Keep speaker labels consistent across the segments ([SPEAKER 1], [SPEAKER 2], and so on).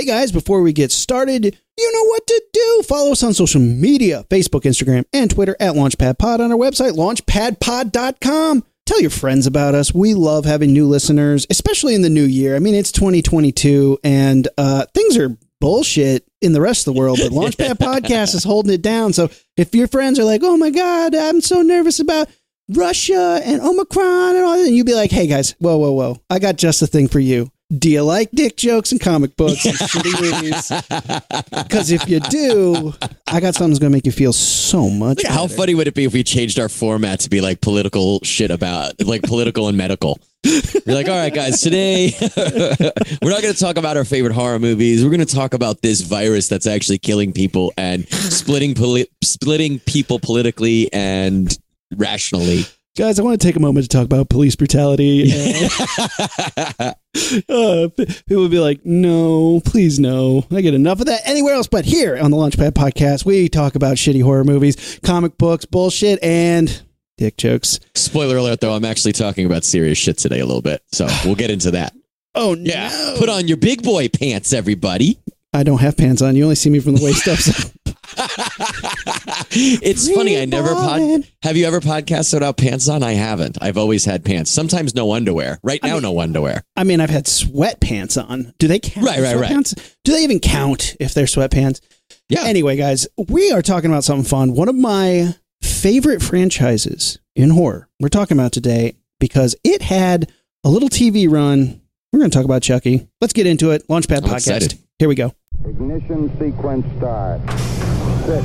[SPEAKER 1] Hey guys, before we get started, you know what to do. Follow us on social media Facebook, Instagram, and Twitter at LaunchpadPod on our website, launchpadpod.com. Tell your friends about us. We love having new listeners, especially in the new year. I mean, it's 2022 and uh, things are bullshit in the rest of the world, but Launchpad Podcast is holding it down. So if your friends are like, oh my God, I'm so nervous about Russia and Omicron and all that, and you'd be like, hey guys, whoa, whoa, whoa, I got just the thing for you. Do you like dick jokes and comic books and shitty movies? Because if you do, I got something that's going to make you feel so much.
[SPEAKER 2] How funny would it be if we changed our format to be like political shit about, like political and medical? You're like, all right, guys, today we're not going to talk about our favorite horror movies. We're going to talk about this virus that's actually killing people and splitting poli- splitting people politically and rationally.
[SPEAKER 1] Guys, I want to take a moment to talk about police brutality. uh, people would be like, no, please no. I get enough of that anywhere else but here on the Launchpad podcast. We talk about shitty horror movies, comic books, bullshit, and dick jokes.
[SPEAKER 2] Spoiler alert, though, I'm actually talking about serious shit today a little bit. So we'll get into that.
[SPEAKER 1] Oh,
[SPEAKER 2] Yeah.
[SPEAKER 1] no.
[SPEAKER 2] Put on your big boy pants, everybody.
[SPEAKER 1] I don't have pants on. You only see me from the waist up. So.
[SPEAKER 2] it's funny. I never pod. Have you ever podcasted without pants on? I haven't. I've always had pants. Sometimes no underwear. Right now,
[SPEAKER 1] mean-
[SPEAKER 2] no underwear.
[SPEAKER 1] I mean, I've had sweatpants on. Do they count?
[SPEAKER 2] Right,
[SPEAKER 1] as
[SPEAKER 2] right, right.
[SPEAKER 1] Do they even count if they're sweatpants?
[SPEAKER 2] Yeah.
[SPEAKER 1] Anyway, guys, we are talking about something fun. One of my favorite franchises in horror we're talking about today because it had a little TV run. We're going to talk about Chucky. Let's get into it. Launchpad
[SPEAKER 2] I'm
[SPEAKER 1] podcast.
[SPEAKER 2] excited.
[SPEAKER 1] Here we go.
[SPEAKER 3] Ignition sequence start. Six,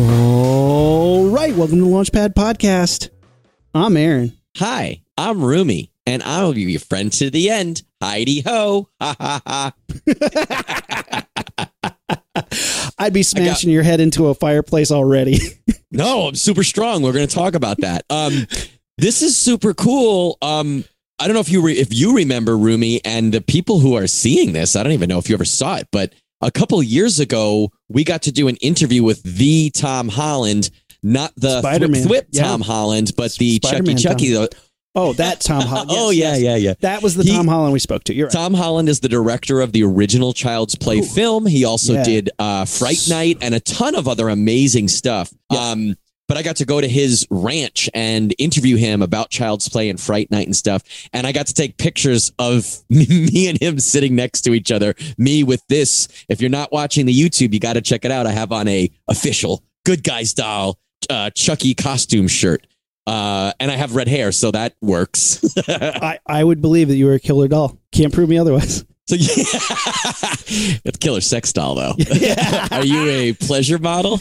[SPEAKER 1] All right. Welcome to Launchpad podcast. I'm Aaron.
[SPEAKER 2] Hi, I'm Rumi, and I'll be your friend to the end. Heidi ho! Ha ha ha!
[SPEAKER 1] I'd be smashing your head into a fireplace already.
[SPEAKER 2] No, I'm super strong. We're going to talk about that. Um, this is super cool. Um, I don't know if you re- if you remember Rumi and the people who are seeing this. I don't even know if you ever saw it, but a couple years ago, we got to do an interview with the Tom Holland, not the
[SPEAKER 1] Spider-Man.
[SPEAKER 2] Thwip
[SPEAKER 1] Yeah.
[SPEAKER 2] Tom Holland, but the
[SPEAKER 1] Spider-Man
[SPEAKER 2] Chucky Chucky.
[SPEAKER 1] oh, that Tom Holland.
[SPEAKER 2] oh yeah,
[SPEAKER 1] yes.
[SPEAKER 2] yeah, yeah.
[SPEAKER 1] That was the
[SPEAKER 2] He-
[SPEAKER 1] Tom Holland we spoke to. You're right.
[SPEAKER 2] Tom Holland is the director of the original Child's Play film. He also
[SPEAKER 1] Yeah.
[SPEAKER 2] did uh, Fright Night and a ton of other amazing stuff. Um, but I got to go to his ranch and interview him about Child's Play and Fright Night and stuff. And I got to take pictures of me and him sitting next to each other. Me with this. If you're not watching the YouTube, you got to check it out. I have on a official Good Guys doll uh, Chucky costume shirt. Uh, and I have red hair, so that works.
[SPEAKER 1] I, I would believe that you were a killer doll. Can't prove me otherwise.
[SPEAKER 2] So yeah, it's killer sex doll though. Yeah. Are you a pleasure model?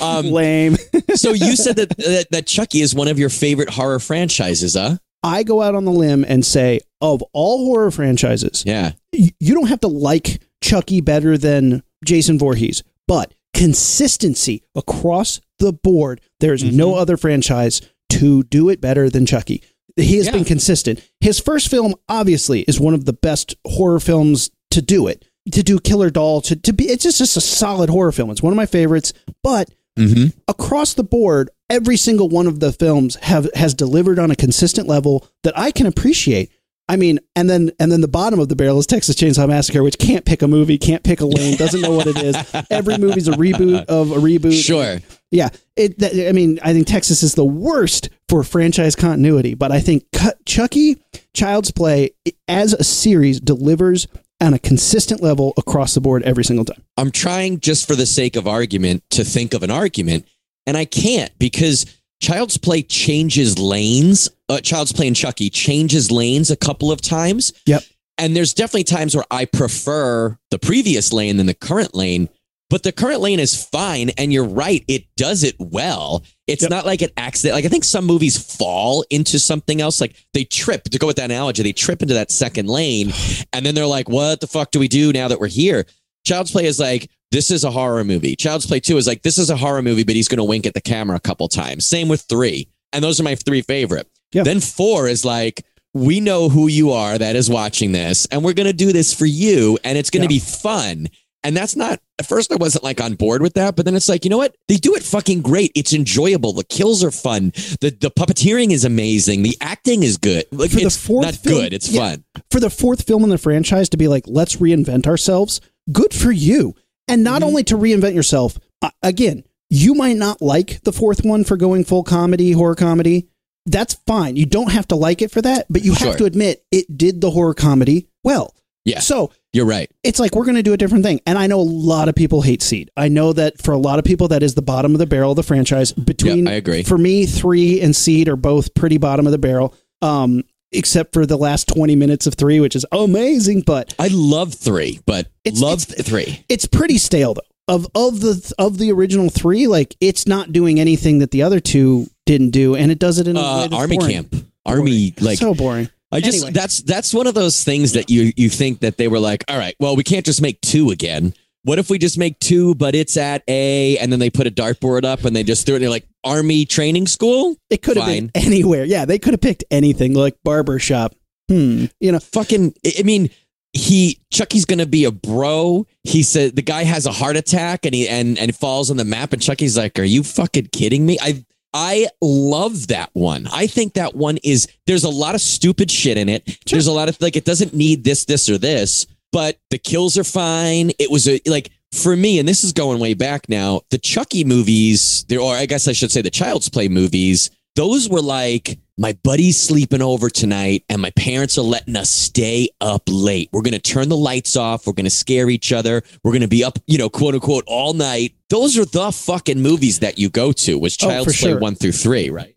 [SPEAKER 2] um,
[SPEAKER 1] Lame.
[SPEAKER 2] so you said that, that that Chucky is one of your favorite horror franchises, huh?
[SPEAKER 1] I go out on the limb and say, of all horror franchises,
[SPEAKER 2] Yeah.
[SPEAKER 1] y- you don't have to like Chucky better than Jason Voorhees, but consistency across the board, there's
[SPEAKER 2] Mm-hmm.
[SPEAKER 1] no other franchise to do it better than Chucky. He has
[SPEAKER 2] Yeah.
[SPEAKER 1] been consistent. His first film, obviously, is one of the best horror films to do it. To do Killer Doll, to, to be, it's just, just a solid horror film. It's one of my favorites, but
[SPEAKER 2] Mm-hmm.
[SPEAKER 1] across the board, every single one of the films have has delivered on a consistent level that I can appreciate. I mean, and then and then the bottom of the barrel is Texas Chainsaw Massacre, which can't pick a movie, can't pick a lane, doesn't know what it is. Every movie's a reboot of a reboot.
[SPEAKER 2] Sure.
[SPEAKER 1] Yeah. It. That, I mean, I think Texas is the worst for franchise continuity, but I think Chucky, Child's Play, as a series, delivers on a consistent level across the board every single time.
[SPEAKER 2] I'm trying just for the sake of argument to think of an argument, and I can't because Child's Play changes lanes. Uh, Child's Play and Chucky changes lanes a couple of times.
[SPEAKER 1] Yep.
[SPEAKER 2] And there's definitely times where I prefer the previous lane than the current lane, but the current lane is fine. And you're right, it does it well. It's
[SPEAKER 1] Yep.
[SPEAKER 2] not like an accident. Like I think some movies fall into something else. Like they trip, to go with that analogy, they trip into that second lane. And then they're like, what the fuck do we do now that we're here? Child's Play is like, this is a horror movie. Child's Play 2 is like, this is a horror movie, but he's going to wink at the camera a couple times. Same with three. And those are my three favorite.
[SPEAKER 1] Yeah.
[SPEAKER 2] Then four is like, we know who you are that is watching this, and we're going to do this for you, and it's going to
[SPEAKER 1] Yeah.
[SPEAKER 2] be fun. And that's not, at first, I wasn't like on board with that, but then it's like, you know what? They do it fucking great. It's enjoyable. The kills are fun. The, the puppeteering is amazing. The acting is good. Like,
[SPEAKER 1] For the fourth
[SPEAKER 2] not
[SPEAKER 1] film-
[SPEAKER 2] good. It's
[SPEAKER 1] yeah.
[SPEAKER 2] fun.
[SPEAKER 1] For the fourth film in the franchise to be like, let's reinvent ourselves. Good for you. And not
[SPEAKER 2] Mm-hmm.
[SPEAKER 1] only to reinvent yourself, uh, again, you might not like the fourth one for going full comedy, horror comedy. That's fine. You don't have to like it for that, but you have
[SPEAKER 2] Sure.
[SPEAKER 1] to admit it did the horror comedy well.
[SPEAKER 2] Yeah.
[SPEAKER 1] So
[SPEAKER 2] You're right.
[SPEAKER 1] it's like we're going to do a different thing. And I know a lot of people hate Seed. I know that for a lot of people, that is the bottom of the barrel of the franchise. Between
[SPEAKER 2] I agree.
[SPEAKER 1] For me, three and Seed are both pretty bottom of the barrel. Um, except for the last twenty minutes of three, which is amazing, but
[SPEAKER 2] I love three, but
[SPEAKER 1] It's-
[SPEAKER 2] love
[SPEAKER 1] it's-
[SPEAKER 2] three.
[SPEAKER 1] it's pretty stale though. Of of the of the original three, like it's not doing anything that the other two didn't do, and it does it in a
[SPEAKER 2] Uh, Army
[SPEAKER 1] boring.
[SPEAKER 2] camp. Army, like,
[SPEAKER 1] so boring.
[SPEAKER 2] I just
[SPEAKER 1] Anyway.
[SPEAKER 2] that's that's one of those things that you you think that they were like, all right, well, we can't just make two again. What if we just make two, but it's at A, and then they put a dartboard up and they just threw it. And you're like, Army training school,
[SPEAKER 1] It could have been anywhere. Yeah, they could have picked anything like barber shop. Hmm. You know,
[SPEAKER 2] fucking. I mean, he Chucky's gonna be a bro. He said the guy has a heart attack and he and and falls on the map, and Chucky's like, "Are you fucking kidding me?" I I love that one. I think that one is there's a lot of stupid shit in it. There's a lot of like it doesn't need this, this, or this, but the kills are fine. It was a like for me, and this is going way back now. The Chucky movies, there, or I guess I should say the Child's Play movies. Those were like my buddy's sleeping over tonight, and my parents are letting us stay up late. We're gonna turn the lights off. We're gonna scare each other. We're gonna be up, you know, quote unquote, all night. Those are the fucking movies that you go to. Was
[SPEAKER 1] Oh,
[SPEAKER 2] Child's
[SPEAKER 1] for
[SPEAKER 2] Play
[SPEAKER 1] sure.
[SPEAKER 2] one through three, right?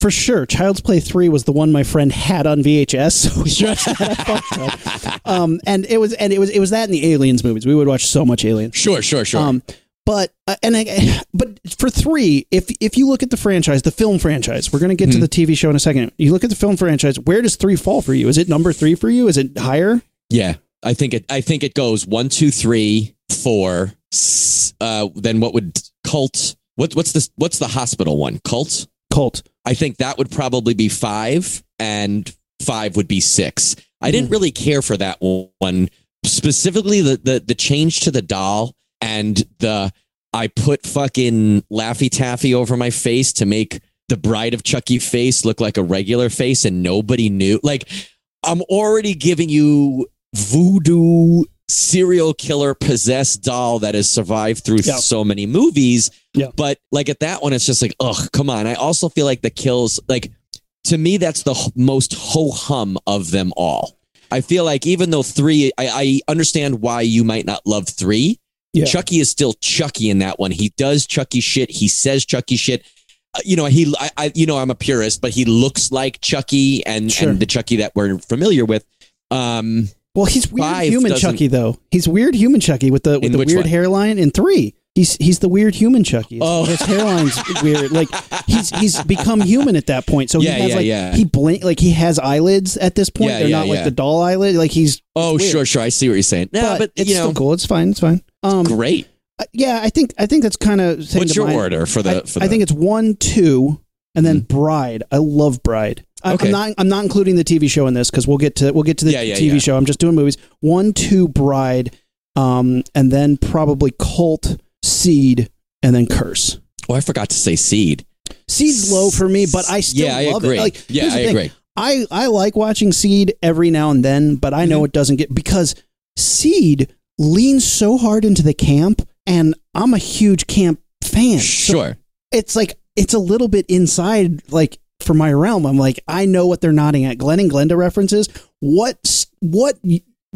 [SPEAKER 1] For sure. Child's Play three was the one my friend had on VHS. So we watched that a um, and it was and it was it was that in the Aliens movies. We would watch so much Aliens.
[SPEAKER 2] Sure, sure, sure.
[SPEAKER 1] Um, but uh, and I, but for three, if if you look at the franchise, the film franchise, we're going to get
[SPEAKER 2] Mm-hmm.
[SPEAKER 1] to the TV show in a second. You look at the film franchise. Where does three fall for you? Is it number three for you? Is it higher?
[SPEAKER 2] Yeah, I think it. I think it goes one, two, three, four. Uh, then what would cult? What, what's the what's the hospital one? Cult.
[SPEAKER 1] Cult.
[SPEAKER 2] I think that would probably be five, and five would be six. I didn't mm. really care for that one specifically. The the the change to the doll and the I put fucking Laffy Taffy over my face to make the Bride of Chucky face look like a regular face, and nobody knew. Like I'm already giving you voodoo serial killer possessed doll that has survived through
[SPEAKER 1] Yeah.
[SPEAKER 2] so many movies.
[SPEAKER 1] Yeah.
[SPEAKER 2] But like at that one, it's just like, ugh, come on. I also feel like the kills, like to me, that's the most ho hum of them all. I feel like even though three, I, I understand why you might not love three.
[SPEAKER 1] Yeah.
[SPEAKER 2] Chucky is still Chucky in that one. He does Chucky shit. He says Chucky shit. Uh, you know, he, I, I, you know, I'm a purist, but he looks like Chucky and,
[SPEAKER 1] Sure.
[SPEAKER 2] and the Chucky that we're familiar with. Um,
[SPEAKER 1] Well, he's weird
[SPEAKER 2] Five
[SPEAKER 1] human
[SPEAKER 2] doesn't-
[SPEAKER 1] Chucky though. He's weird human Chucky with the with the
[SPEAKER 2] which
[SPEAKER 1] weird
[SPEAKER 2] one?
[SPEAKER 1] hairline. In three, he's he's the weird human Chucky.
[SPEAKER 2] Oh.
[SPEAKER 1] his hairline's weird. Like he's he's become human at that point. So
[SPEAKER 2] Yeah,
[SPEAKER 1] he has
[SPEAKER 2] yeah,
[SPEAKER 1] like
[SPEAKER 2] yeah.
[SPEAKER 1] he blink like he has eyelids at this point.
[SPEAKER 2] Yeah,
[SPEAKER 1] They're
[SPEAKER 2] yeah,
[SPEAKER 1] not like the doll eyelid. Like he's
[SPEAKER 2] oh,
[SPEAKER 1] weird.
[SPEAKER 2] sure, sure. I see what you're saying. No,
[SPEAKER 1] but, it's
[SPEAKER 2] you know,
[SPEAKER 1] still cool. It's fine. It's fine. Um,
[SPEAKER 2] great.
[SPEAKER 1] uh, yeah, I think I think that's kind of
[SPEAKER 2] What's your order for the?
[SPEAKER 1] I,
[SPEAKER 2] for
[SPEAKER 1] I think it's one, two, and then
[SPEAKER 2] Mhm.
[SPEAKER 1] Bride. I love Bride. I,
[SPEAKER 2] Okay.
[SPEAKER 1] I'm not. I'm not including the TV show in this because we'll get to we'll get to the
[SPEAKER 2] Yeah, yeah,
[SPEAKER 1] TV
[SPEAKER 2] yeah.
[SPEAKER 1] show. I'm just doing movies. One, two, Bride, um, and then probably Cult, Seed, and then Curse.
[SPEAKER 2] Oh, I forgot to say seed.
[SPEAKER 1] Seed's low for me, but I still
[SPEAKER 2] yeah, I
[SPEAKER 1] love
[SPEAKER 2] agree.
[SPEAKER 1] it. Like,
[SPEAKER 2] yeah, I
[SPEAKER 1] thing.
[SPEAKER 2] agree.
[SPEAKER 1] I I like watching Seed every now and then, but I
[SPEAKER 2] Mm-hmm.
[SPEAKER 1] know it doesn't get because Seed leans so hard into the camp, and I'm a huge camp fan. So
[SPEAKER 2] Sure.
[SPEAKER 1] it's like it's a little bit inside like for my realm i'm like i know what they're nodding at glen and glenda references what what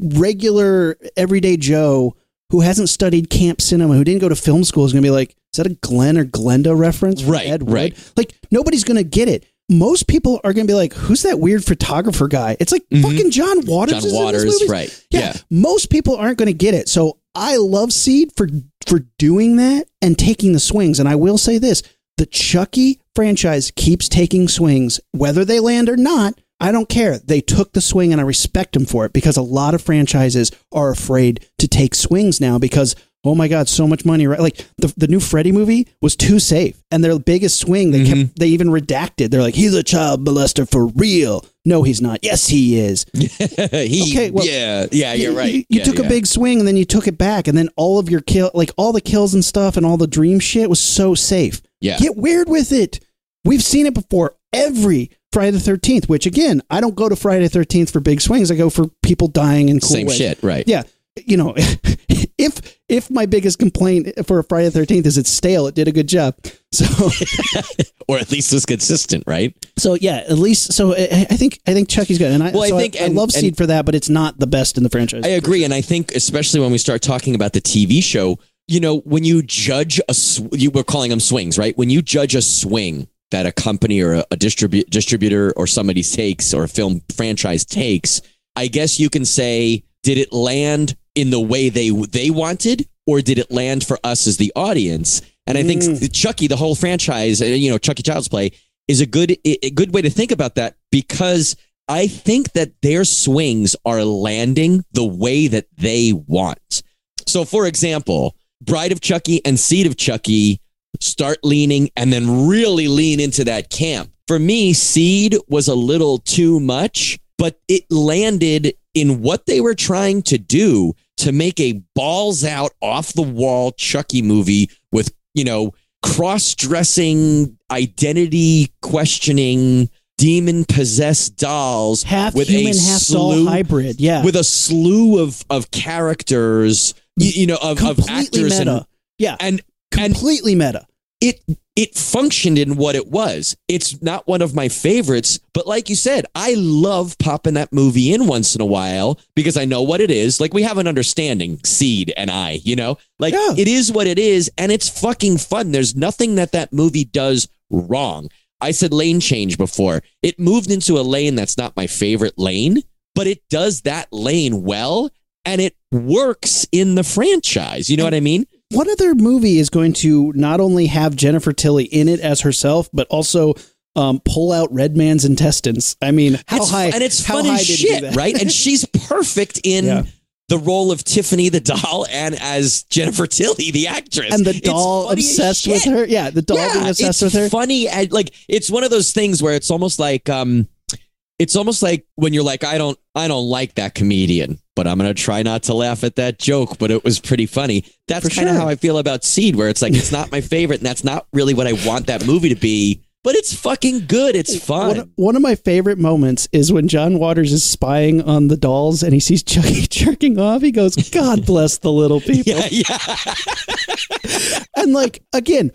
[SPEAKER 1] regular everyday joe who hasn't studied camp cinema who didn't go to film school is going to be like is that a glen or glenda reference
[SPEAKER 2] Right,
[SPEAKER 1] Ed Wood?
[SPEAKER 2] right.
[SPEAKER 1] like nobody's going to get it most people are going to be like who's that weird photographer guy it's like
[SPEAKER 2] Mhm.
[SPEAKER 1] fucking john waters
[SPEAKER 2] John
[SPEAKER 1] is in this
[SPEAKER 2] Waters, right.
[SPEAKER 1] Yeah,
[SPEAKER 2] Yeah.
[SPEAKER 1] most people aren't going to get it. So I love Seed for for doing that and taking the swings. And I will say this: the Chucky franchise keeps taking swings, whether they land or not. I don't care. They took the swing and I respect them for it because a lot of franchises are afraid to take swings now because oh my god, so much money right like the the new Freddy movie was too safe and their biggest swing they
[SPEAKER 2] Mm-hmm.
[SPEAKER 1] kept they even redacted. They're like he's a child molester for real. No, he's not. Yes, he is.
[SPEAKER 2] he,
[SPEAKER 1] Okay, well,
[SPEAKER 2] yeah, yeah, you're right.
[SPEAKER 1] You, you
[SPEAKER 2] Yeah,
[SPEAKER 1] took
[SPEAKER 2] yeah.
[SPEAKER 1] a big swing and then you took it back, and then all of your kill, like all the kills and stuff, and all the dream shit was so safe.
[SPEAKER 2] Yeah.
[SPEAKER 1] Get weird with it. We've seen it before. Every Friday the Thirteenth, which again, I don't go to Friday the Thirteenth for big swings. I go for people dying in cool
[SPEAKER 2] Same
[SPEAKER 1] ways.
[SPEAKER 2] shit, right?
[SPEAKER 1] Yeah, you know, if if my biggest complaint for a Friday the Thirteenth is it's stale, it did a good job. So
[SPEAKER 2] Or at least was consistent, right?
[SPEAKER 1] so yeah, at least so I, I think I think Chucky's good, and I,
[SPEAKER 2] Well, I think-
[SPEAKER 1] I,
[SPEAKER 2] and-
[SPEAKER 1] love
[SPEAKER 2] and-
[SPEAKER 1] Seed for that, but it's not the best in the franchise.
[SPEAKER 2] I agree, and I think especially when we start talking about the TV show, you know, when you judge a, sw- you were calling them swings, right? When you judge a swing that a company or a, a distribu- distributor or somebody takes or a film franchise takes, I guess you can say, did it land in the way they they wanted, or did it land for us as the audience? And I think Chucky, the whole franchise, uh, you know, Chucky Child's Play, is a good a good way to think about that because I think that their swings are landing the way that they want. So, for example, Bride of Chucky and Seed of Chucky start leaning and then really lean into that camp. For me, Seed was a little too much, but it landed in what they were trying to do to make a balls out, off the wall Chucky movie with, you know, cross dressing, identity questioning, demon possessed dolls
[SPEAKER 1] half
[SPEAKER 2] with
[SPEAKER 1] human,
[SPEAKER 2] a
[SPEAKER 1] half doll hybrid. Yeah,
[SPEAKER 2] with a slew of of characters, you, you know, of, of
[SPEAKER 1] completely
[SPEAKER 2] actors
[SPEAKER 1] meta.
[SPEAKER 2] and
[SPEAKER 1] yeah,
[SPEAKER 2] and and
[SPEAKER 1] completely meta.
[SPEAKER 2] it it functioned in what it was. It's not one of my favorites, but like you said, I love popping that movie in once in a while because I know what it is. Like we have an understanding, Seed and I, you know, like
[SPEAKER 1] Yeah.
[SPEAKER 2] it is what it is, and it's fucking fun. There's nothing that that movie does wrong. I said lane change before. It moved into a lane that's not my favorite lane, but it does that lane well, and it works in the franchise. You know what I mean?
[SPEAKER 1] What other movie is going to not only have Jennifer Tilly in it as herself, but also um, pull out Redman's intestines? I mean, how
[SPEAKER 2] it's,
[SPEAKER 1] high?
[SPEAKER 2] and it's
[SPEAKER 1] how
[SPEAKER 2] fun as
[SPEAKER 1] did you do
[SPEAKER 2] shit, right? And she's perfect in
[SPEAKER 1] Yeah.
[SPEAKER 2] the role of Tiffany the doll and as Jennifer Tilly the actress.
[SPEAKER 1] and the doll obsessed with her. Yeah, the doll being obsessed with her.
[SPEAKER 2] Funny, and like it's one of those things where it's almost like um, it's almost like when you're like, I don't, I don't like that comedian, but I'm gonna try not to laugh at that joke, but it was pretty funny. That's kind of
[SPEAKER 1] sure.
[SPEAKER 2] how I feel about Seed, where it's like it's not my favorite, and that's not really what I want that movie to be, but it's fucking good. It's fun.
[SPEAKER 1] One, one of my favorite moments is when John Waters is spying on the dolls and he sees Chucky jerking off. He goes, "God bless the little people."
[SPEAKER 2] yeah, yeah.
[SPEAKER 1] and like again,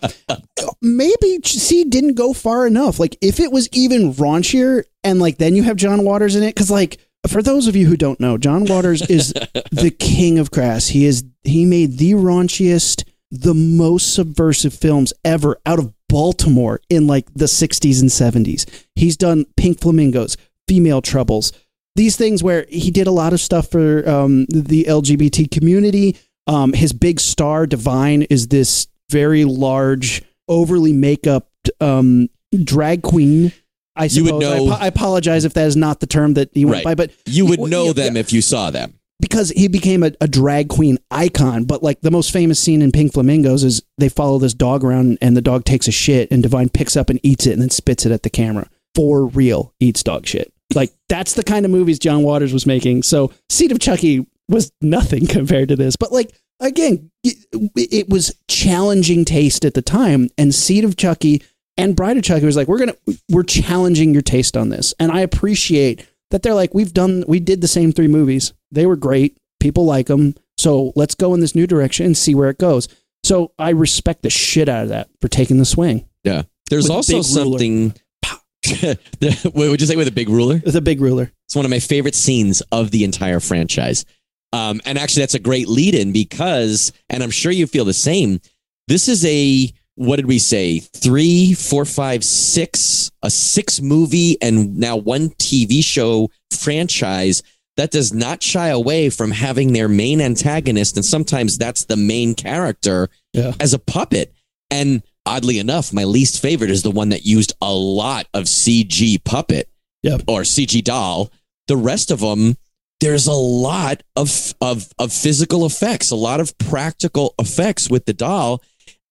[SPEAKER 1] maybe C didn't go far enough. Like if it was even raunchier, and like then you have John Waters in it, because like for those of you who don't know, John Waters is the king of crass. He is he made the raunchiest, the most subversive films ever out of Baltimore in like the 60s and 70s. He's done Pink Flamingos, Female Troubles, these things where he did a lot of stuff for um, the LGBT community. Um, his big star, Divine, is this very large, overly makeup um, drag queen. I
[SPEAKER 2] You would
[SPEAKER 1] suppose. I,
[SPEAKER 2] know-
[SPEAKER 1] I apologize if that is not the term that he went
[SPEAKER 2] Right.
[SPEAKER 1] by, but
[SPEAKER 2] You would
[SPEAKER 1] Well,
[SPEAKER 2] know
[SPEAKER 1] yeah,
[SPEAKER 2] them if you saw them.
[SPEAKER 1] Because he became a, a drag queen icon. But like the most famous scene in Pink Flamingos is they follow this dog around and the dog takes a shit and Divine picks up and eats it and then spits it at the camera. For real, eats dog shit. Like that's the kind of movies John Waters was making. So Seed of Chucky was nothing compared to this. But like again, it, it was challenging taste at the time, and Seed of Chucky and Bride of Chucky was like, we're gonna we're challenging your taste on this, and I appreciate that they're like, we've done we did the same three movies. They were great. People like them. So let's go in this new direction and see where it goes. So I respect the shit out of that for taking the swing.
[SPEAKER 2] Yeah. There's
[SPEAKER 1] With
[SPEAKER 2] also
[SPEAKER 1] big
[SPEAKER 2] something. What would you say with a big ruler?
[SPEAKER 1] With a big ruler.
[SPEAKER 2] It's one of my favorite scenes of the entire franchise. Um, and actually, that's a great lead in because, and I'm sure you feel the same. This is a, what did we say? Three, four, five, six, a six movie and now one TV show franchise that does not shy away from having their main antagonist. And sometimes that's the main character
[SPEAKER 1] Yeah.
[SPEAKER 2] as a puppet. And oddly enough, my least favorite is the one that used a lot of CG puppet.
[SPEAKER 1] Yep.
[SPEAKER 2] or CG doll. The rest of them, there's a lot of of of physical effects, a lot of practical effects with the doll,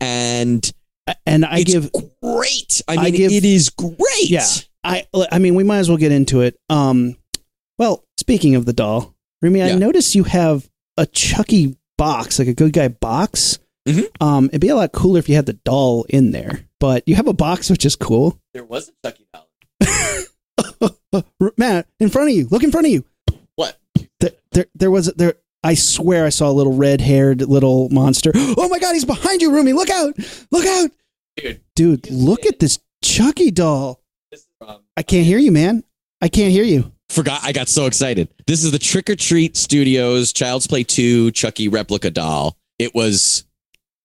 [SPEAKER 2] and
[SPEAKER 1] And I
[SPEAKER 2] it's
[SPEAKER 1] give
[SPEAKER 2] great. I
[SPEAKER 1] I
[SPEAKER 2] mean,
[SPEAKER 1] give-
[SPEAKER 2] it is great.
[SPEAKER 1] Yeah. I I mean we might as well get into it. Um well, speaking of the doll, Remy, I
[SPEAKER 2] Yeah.
[SPEAKER 1] noticed you have a Chucky box, like a good guy box.
[SPEAKER 2] Mhm.
[SPEAKER 1] Um it'd be a lot cooler if you had the doll in there. But you have a box which is cool.
[SPEAKER 2] There was a Chucky doll.
[SPEAKER 1] Matt, in front of you. Look in front of you.
[SPEAKER 2] What?
[SPEAKER 1] There there, there was there I swear I saw a little red-haired little monster. Oh my god, he's behind you, Rumi. Look out. Look out.
[SPEAKER 2] Dude.
[SPEAKER 1] Dude, look at this Chucky doll.
[SPEAKER 2] This is from
[SPEAKER 1] I can't hear you, man. I can't hear you.
[SPEAKER 2] Forgot. I got so excited. This is the Trick or Treat Studios Child's Play 2 Chucky replica doll. It was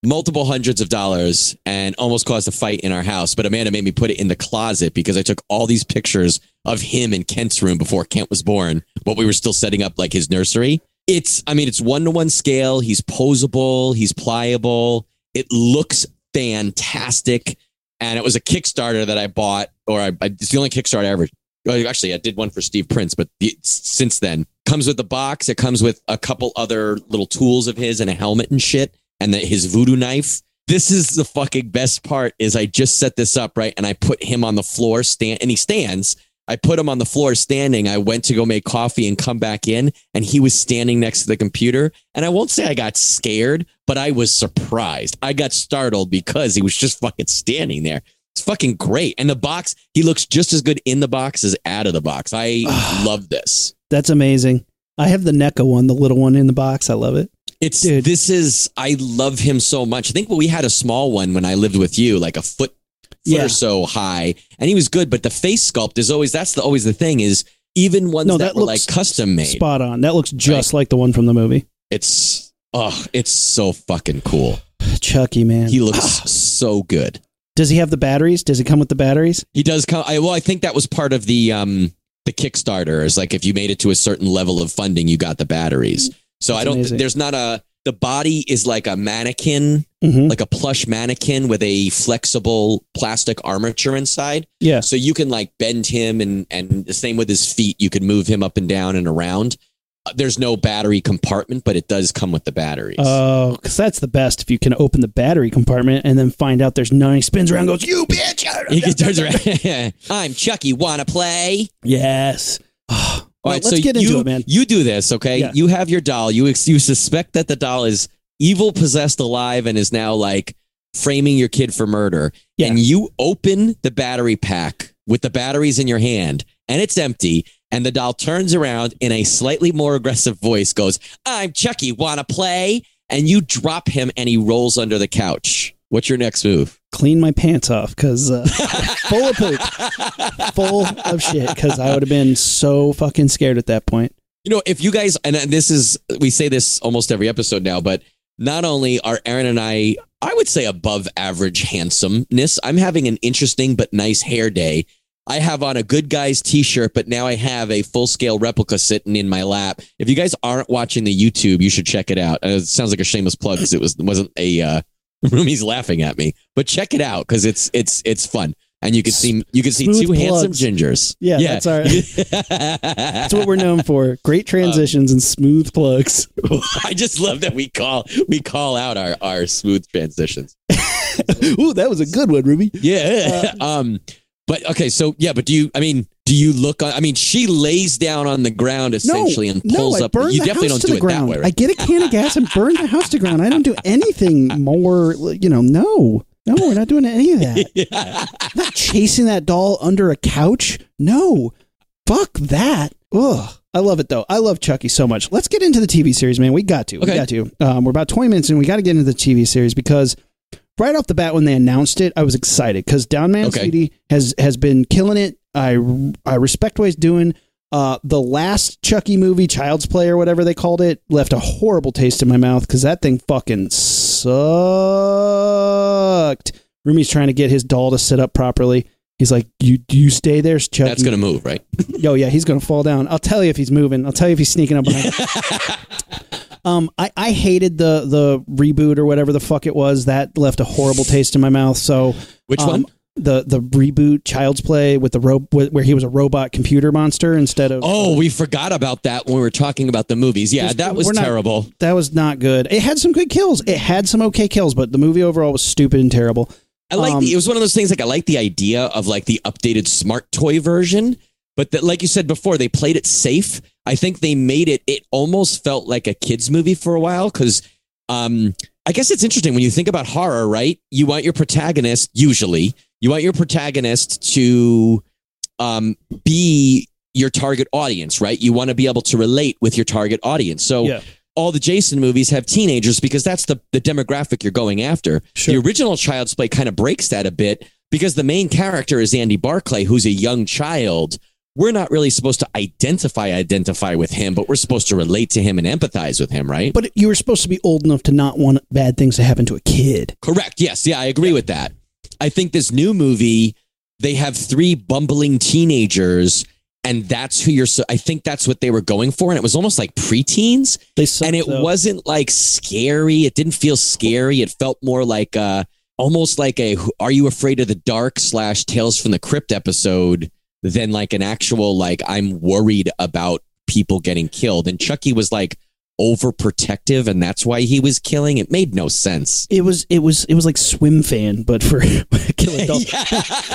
[SPEAKER 2] multiple hundreds of dollars and almost caused a fight in our house. But Amanda made me put it in the closet because I took all these pictures of him in Kent's room before Kent was born, but we were still setting up like his nursery. It's, I mean, it's one to one scale. He's posable, he's pliable. It looks fantastic. And it was a Kickstarter that I bought, or I, I, it's the only Kickstarter I ever actually, I did one for Steve Prince, but the, since then, comes with the box. It comes with a couple other little tools of his and a helmet and shit, and the, his voodoo knife. This is the fucking best part. Is I just set this up right, and I put him on the floor stand, and he stands. I put him on the floor standing. I went to go make coffee and come back in, and he was standing next to the computer. And I won't say I got scared, but I was surprised. I got startled because he was just fucking standing there. It's fucking great. And the box, he looks just as good in the box as out of the box. I love this.
[SPEAKER 1] That's amazing. I have the NECA one, the little one in the box. I love it.
[SPEAKER 2] It's
[SPEAKER 1] Dude.
[SPEAKER 2] this is I love him so much. I think we had a small one when I lived with you, like a foot foot
[SPEAKER 1] Yeah.
[SPEAKER 2] or so high, and he was good. But the face sculpt is always that's the always the thing is even ones
[SPEAKER 1] No,
[SPEAKER 2] that,
[SPEAKER 1] that
[SPEAKER 2] were
[SPEAKER 1] looks
[SPEAKER 2] like custom made.
[SPEAKER 1] Spot on. That looks just like the one from the movie.
[SPEAKER 2] It's oh, it's so fucking cool.
[SPEAKER 1] Chucky, man.
[SPEAKER 2] He looks so good.
[SPEAKER 1] Does he have the batteries? Does he come with the batteries?
[SPEAKER 2] He does come. I, well, I think that was part of the um the Kickstarter. Is like if you made it to a certain level of funding, you got the batteries. So
[SPEAKER 1] That's
[SPEAKER 2] I don't.
[SPEAKER 1] amazing.
[SPEAKER 2] There's not a. The body is like a mannequin,
[SPEAKER 1] Mm-hmm.
[SPEAKER 2] like a plush mannequin with a flexible plastic armature inside.
[SPEAKER 1] Yeah.
[SPEAKER 2] So you can like bend him, and and the same with his feet. You can move him up and down and around. Uh, There's no battery compartment, but it does come with the batteries.
[SPEAKER 1] Oh, because that's the best if you can open the battery compartment and then find out there's none. He spins around, and goes, "You bitch!"
[SPEAKER 2] he turns around. I'm Chucky. Wanna play?
[SPEAKER 1] Yes.
[SPEAKER 2] All
[SPEAKER 1] well,
[SPEAKER 2] right,
[SPEAKER 1] let's
[SPEAKER 2] so
[SPEAKER 1] get
[SPEAKER 2] you,
[SPEAKER 1] into it, man.
[SPEAKER 2] You do this, okay?
[SPEAKER 1] Yeah.
[SPEAKER 2] You have your doll. You ex- you suspect that the doll is evil, possessed, alive, and is now like framing your kid for murder.
[SPEAKER 1] Yeah.
[SPEAKER 2] And you open the battery pack with the batteries in your hand, and it's empty. And the doll turns around in a slightly more aggressive voice, goes, "I'm Chucky. Wanna play?" And you drop him, and he rolls under the couch. What's your next move?
[SPEAKER 1] Clean my pants off because uh, full of poop, full of shit. Because I would have been so fucking scared at that point.
[SPEAKER 2] You know, if you guys, and this is, we say this almost every episode now, but not only are Aaron and I, I would say above average handsomeness, I'm having an interesting but nice hair day. I have on a good guy's t shirt, but now I have a full scale replica sitting in my lap. If you guys aren't watching the YouTube, you should check it out. Uh, it sounds like a shameless plug because it was, wasn't a, uh, Rumi's laughing at me, but check it out because it's, it's, it's fun. And you can see, you can see
[SPEAKER 1] Smooth
[SPEAKER 2] two handsome gingers.
[SPEAKER 1] Yeah, that's our- That's what we're known for. Great transitions and smooth plugs.
[SPEAKER 2] I just love that we call we call out our our smooth transitions.
[SPEAKER 1] Ooh, that was a good one, Ruby.
[SPEAKER 2] Yeah. um but okay, so yeah, but do you I mean, do you look on I mean, she lays down on the ground essentially and pulls
[SPEAKER 1] no,
[SPEAKER 2] up. You definitely don't do
[SPEAKER 1] the
[SPEAKER 2] it
[SPEAKER 1] ground.
[SPEAKER 2] that way, Right?
[SPEAKER 1] I get a can of gas and burn the house to ground. I don't do anything more. You know, no, no, we're not doing any of that. I'm not chasing that doll under a couch. No, fuck that. Ugh. I love it though. I love Chucky so much. Let's get into the TV series, man. We got to. We got to. Um, we're about 20 minutes and We got to get into the TV series because right off the bat when they announced it, I was excited because Down Man
[SPEAKER 2] Okay.
[SPEAKER 1] Sweetie has has been killing it. I I respect what he's doing. Uh, the last Chucky movie, Child's Play or whatever they called it, left a horrible taste in my mouth because that thing fucking sucked. Rumi's trying to get his doll to sit up properly. He's like, "You you stay there, Chucky."
[SPEAKER 2] That's gonna move, right?
[SPEAKER 1] Oh yeah, he's gonna fall down. I'll tell you if he's moving. I'll tell you if he's sneaking up behind. um, I I hated the the reboot or whatever the fuck it was. That left a horrible taste in my mouth. So
[SPEAKER 2] Which
[SPEAKER 1] um,
[SPEAKER 2] one?
[SPEAKER 1] the the reboot Child's Play with the ro- where he was a robot computer monster instead of
[SPEAKER 2] Oh, we forgot about that when we were talking about the movies. Yeah, that was
[SPEAKER 1] not-
[SPEAKER 2] terrible.
[SPEAKER 1] that was not good. It had some good kills. It had some okay kills, but the movie overall was stupid and terrible.
[SPEAKER 2] I like
[SPEAKER 1] Um,
[SPEAKER 2] the, it was one of those things like I like the idea of like the updated smart toy version, but that like you said before, they played it safe. I think they made it it almost felt like a kids movie for a while cuz um I guess it's interesting when you think about horror, right? You want your protagonist usually, you want your protagonist to um be your target audience, right? You want to be able to relate with your target audience. So
[SPEAKER 1] Yeah.
[SPEAKER 2] all the Jason movies have teenagers because that's the, the demographic you're going after.
[SPEAKER 1] Sure.
[SPEAKER 2] The original Child's Play kind of breaks that a bit because the main character is Andy Barclay, who's a young child. We're not really supposed to identify identify with him, but we're supposed to relate to him and empathize with him, right?
[SPEAKER 1] But you were supposed to be old enough to not want bad things to happen to a kid.
[SPEAKER 2] Correct. Yes. Yeah, I agree with that. I think this new movie, they have three bumbling teenagers, and that's who you're. So I think that's what they were going for, and it was almost like preteens.
[SPEAKER 1] They
[SPEAKER 2] and it
[SPEAKER 1] though.
[SPEAKER 2] wasn't like scary. It didn't feel scary. It felt more like uh almost like a "Are you afraid of the dark?" slash Tales from the Crypt episode than like an actual like I'm worried about people getting killed. And Chucky was like overprotective, and that's why he was killing. It made no sense.
[SPEAKER 1] It was it was it was like swim fan, but for kill adults.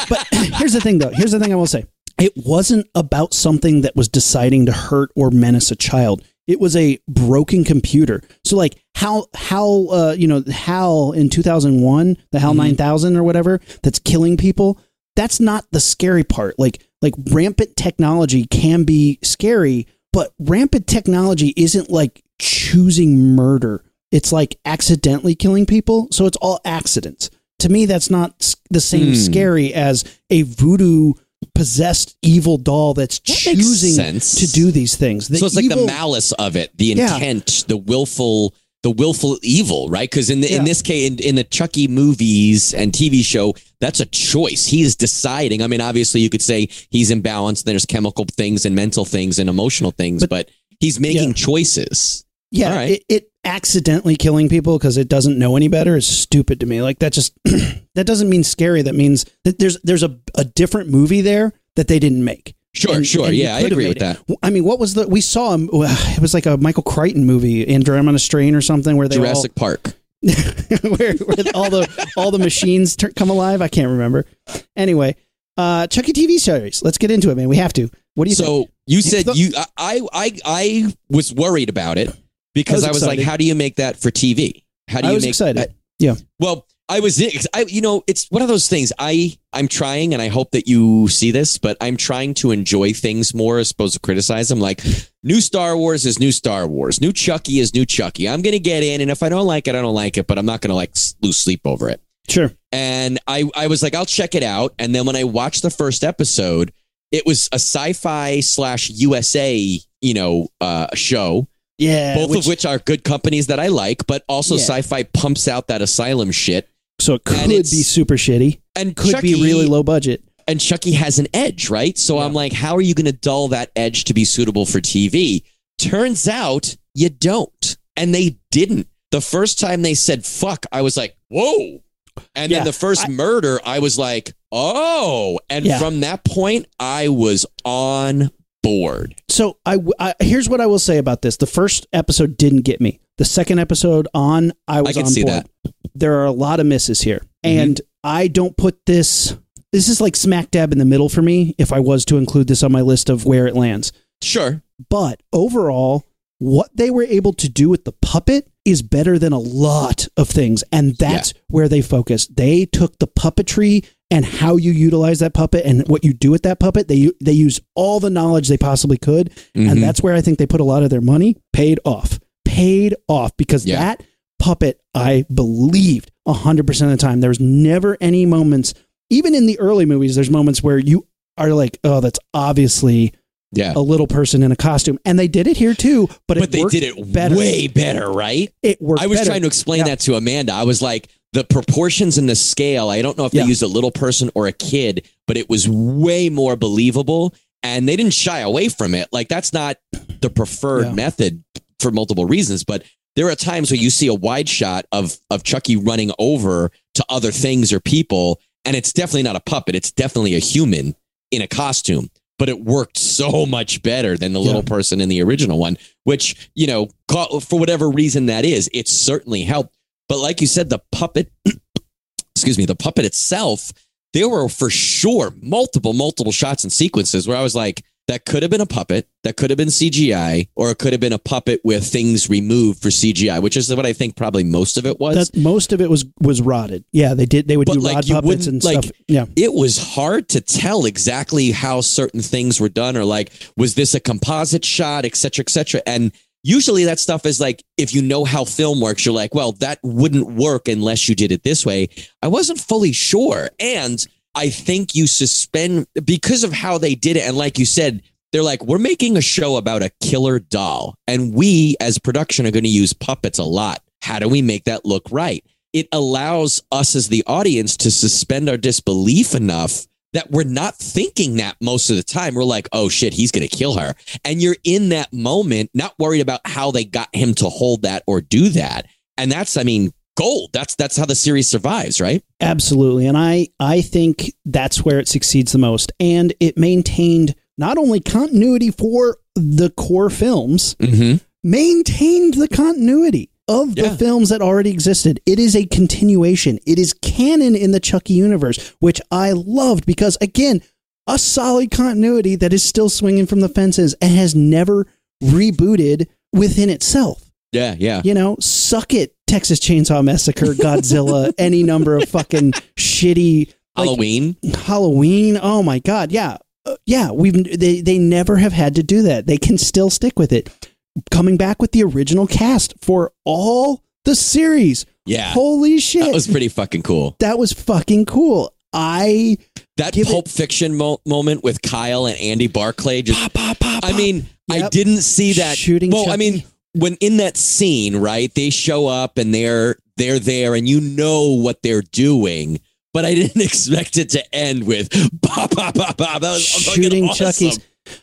[SPEAKER 1] But here's the thing, though. Here's the thing I will say. It wasn't about something that was deciding to hurt or menace a child. It was a broken computer. So like how how uh you know HAL in 2001, the HAL 9000 or whatever that's killing people, that's not the scary part. Like like rampant technology can be scary, but rampant technology isn't like choosing murder. It's like accidentally killing people, so it's all accidents. To me that's not the same
[SPEAKER 2] Hmm.
[SPEAKER 1] scary as a voodoo possessed evil doll that's
[SPEAKER 2] That
[SPEAKER 1] choosing to do these things. The
[SPEAKER 2] so it's like the malice of it, the
[SPEAKER 1] Yeah.
[SPEAKER 2] intent, the willful, the willful evil, right? Because in the, in this case, in, in the Chucky movies and TV show, that's a choice. He is deciding. I mean, obviously, you could say he's imbalanced. There's chemical things and mental things and emotional things, but, he's making
[SPEAKER 1] Yeah.
[SPEAKER 2] choices.
[SPEAKER 1] Yeah,
[SPEAKER 2] right.
[SPEAKER 1] it, it accidentally killing people because it doesn't know any better is stupid to me. Like that just that doesn't mean scary. That means that there's there's a, a different movie there that they didn't make.
[SPEAKER 2] Sure,
[SPEAKER 1] And-
[SPEAKER 2] sure.
[SPEAKER 1] and
[SPEAKER 2] Yeah, I agree with
[SPEAKER 1] it.
[SPEAKER 2] that.
[SPEAKER 1] I mean, what was the we saw him? It was like a Michael Crichton movie, Andromeda Strain or something, where they
[SPEAKER 2] Jurassic Park.
[SPEAKER 1] where, where all the all the machines come alive. I can't remember. Anyway, uh, Chucky TV series. Let's get into it, man. We have to. What do you think?
[SPEAKER 2] So you said
[SPEAKER 1] The-
[SPEAKER 2] you, I, I, I was worried about it because
[SPEAKER 1] I
[SPEAKER 2] I
[SPEAKER 1] was
[SPEAKER 2] was, like, how do you make that for TV? How do
[SPEAKER 1] I
[SPEAKER 2] you
[SPEAKER 1] was
[SPEAKER 2] make
[SPEAKER 1] excited.
[SPEAKER 2] that-
[SPEAKER 1] Yeah.
[SPEAKER 2] Well, I was, I, you know, it's one of those things. I, I'm trying, and I hope that you see this, but I'm trying to enjoy things more as opposed to criticize them. Like, new Star Wars is new Star Wars. New Chucky is new Chucky. I'm gonna get in, and if I don't like it, I don't like it. But I'm not gonna like lose sleep over it.
[SPEAKER 1] Sure.
[SPEAKER 2] And I, I was like, I'll check it out. And then when I watched the first episode, it was a sci-fi slash USA, you know, uh, show
[SPEAKER 1] Yeah.
[SPEAKER 2] both of which are good companies that I like, but also
[SPEAKER 1] Yeah.
[SPEAKER 2] sci-fi pumps out that asylum shit.
[SPEAKER 1] So it could be super shitty.
[SPEAKER 2] And
[SPEAKER 1] Could
[SPEAKER 2] Chucky,
[SPEAKER 1] be really low budget.
[SPEAKER 2] And Chucky has an edge, right? So I'm like, how are you going to dull that edge to be suitable for TV? Turns out you don't. And they didn't. The first time they said fuck, I was like, whoa. And
[SPEAKER 1] Yeah,
[SPEAKER 2] then the first
[SPEAKER 1] I-
[SPEAKER 2] murder, I was like, oh. And
[SPEAKER 1] Yeah.
[SPEAKER 2] from that point, I was on board.
[SPEAKER 1] So I, I- here's what I will say about this. The first episode didn't get me. The second episode on, I was
[SPEAKER 2] can
[SPEAKER 1] on
[SPEAKER 2] see
[SPEAKER 1] board.
[SPEAKER 2] that.
[SPEAKER 1] There are a lot of misses here,
[SPEAKER 2] Mm-hmm.
[SPEAKER 1] and I don't put this. This is like smack dab in the middle for me. If I was to include this on my list of where it lands,
[SPEAKER 2] Sure.
[SPEAKER 1] but overall, what they were able to do with the puppet is better than a lot of things, and that's where they focused. They took the puppetry and how you utilize that puppet and what you do with that puppet. They they use all the knowledge they possibly could,
[SPEAKER 2] Mhm.
[SPEAKER 1] and that's where I think they put a lot of their money. Paid off, paid off because
[SPEAKER 2] Yeah.
[SPEAKER 1] that puppet I believed hundred percent of the time. There was never any moments, even in the early movies. There's moments where you are like, oh, that's obviously
[SPEAKER 2] Yeah.
[SPEAKER 1] a little person in a costume, and they did it here too. But, it
[SPEAKER 2] but they
[SPEAKER 1] worked
[SPEAKER 2] did it
[SPEAKER 1] better.
[SPEAKER 2] way better, right?
[SPEAKER 1] It worked.
[SPEAKER 2] I was
[SPEAKER 1] better.
[SPEAKER 2] trying to explain
[SPEAKER 1] Yeah.
[SPEAKER 2] that to Amanda. I was like, the proportions and the scale, I don't know if
[SPEAKER 1] Yeah.
[SPEAKER 2] they used a little person or a kid, but it was way more believable. And they didn't shy away from it. Like, that's not the preferred
[SPEAKER 1] Yeah.
[SPEAKER 2] method for multiple reasons. But there are times where you see a wide shot of, of Chucky running over to other things or people, and it's definitely not a puppet. It's definitely a human in a costume. But it worked so much better than the little
[SPEAKER 1] Yeah.
[SPEAKER 2] person in the original one, which you know, for whatever reason that is, it certainly helped. But like you said, the puppet, excuse me, the puppet itself, there were for sure multiple, multiple shots and sequences where I was like, that could have been a puppet, that could have been CGI, or it could have been a puppet with things removed for CGI, which is what I think probably most of it was.
[SPEAKER 1] That most of it was was rotted. Yeah, they did. They would
[SPEAKER 2] But,
[SPEAKER 1] do
[SPEAKER 2] like,
[SPEAKER 1] rod puppets and
[SPEAKER 2] like-
[SPEAKER 1] stuff. Yeah,
[SPEAKER 2] it was hard to tell exactly how certain things were done or like was this a composite shot et cetera et cetera and usually that stuff is like if you know how film works you're like well that wouldn't work unless you did it this way i wasn't fully sure and i think you suspend because of how they did it and like you said they're like we're making a show about a killer doll and we as production are going to use puppets a lot how do we make that look right it allows us as the audience to suspend our disbelief enough that we're not thinking that most of the time. We're like, oh shit, he's going to kill her. And you're in that moment, not worried about how they got him to hold that or do that. And that's, I mean, gold. That's, that's how the series survives, right?
[SPEAKER 1] absolutely. And I I think that's where it succeeds the most. And it maintained not only continuity for the core films,
[SPEAKER 2] Mm-hmm.
[SPEAKER 1] maintained the continuity of the
[SPEAKER 2] Yeah.
[SPEAKER 1] films that already existed. It is a continuation. It is canon in the Chucky universe, which I loved because again, a solid continuity that is still swinging from the fences and has never rebooted within itself.
[SPEAKER 2] Yeah. Yeah.
[SPEAKER 1] You know, suck it, Texas Chainsaw Massacre, Godzilla, any number of fucking shitty like,
[SPEAKER 2] Halloween.
[SPEAKER 1] Halloween. Oh my god, yeah, Uh, yeah. We've they they never have had to do that. They can still stick with it. Coming back with the original cast for all the series.
[SPEAKER 2] Yeah.
[SPEAKER 1] Holy shit,
[SPEAKER 2] That was pretty fucking cool.
[SPEAKER 1] that was fucking cool. I
[SPEAKER 2] That
[SPEAKER 1] Give it-
[SPEAKER 2] Pulp Fiction mo- moment with Kyle and Andy Barclay just
[SPEAKER 1] pop pop pop.
[SPEAKER 2] I mean, I didn't see that
[SPEAKER 1] Shooting
[SPEAKER 2] Well, I mean, when in that scene, right? They show up and they're they're there, and you know what they're doing. But I didn't expect it to end with pop, pop, pop, pop. That was
[SPEAKER 1] shooting
[SPEAKER 2] awesome.
[SPEAKER 1] Chucky's.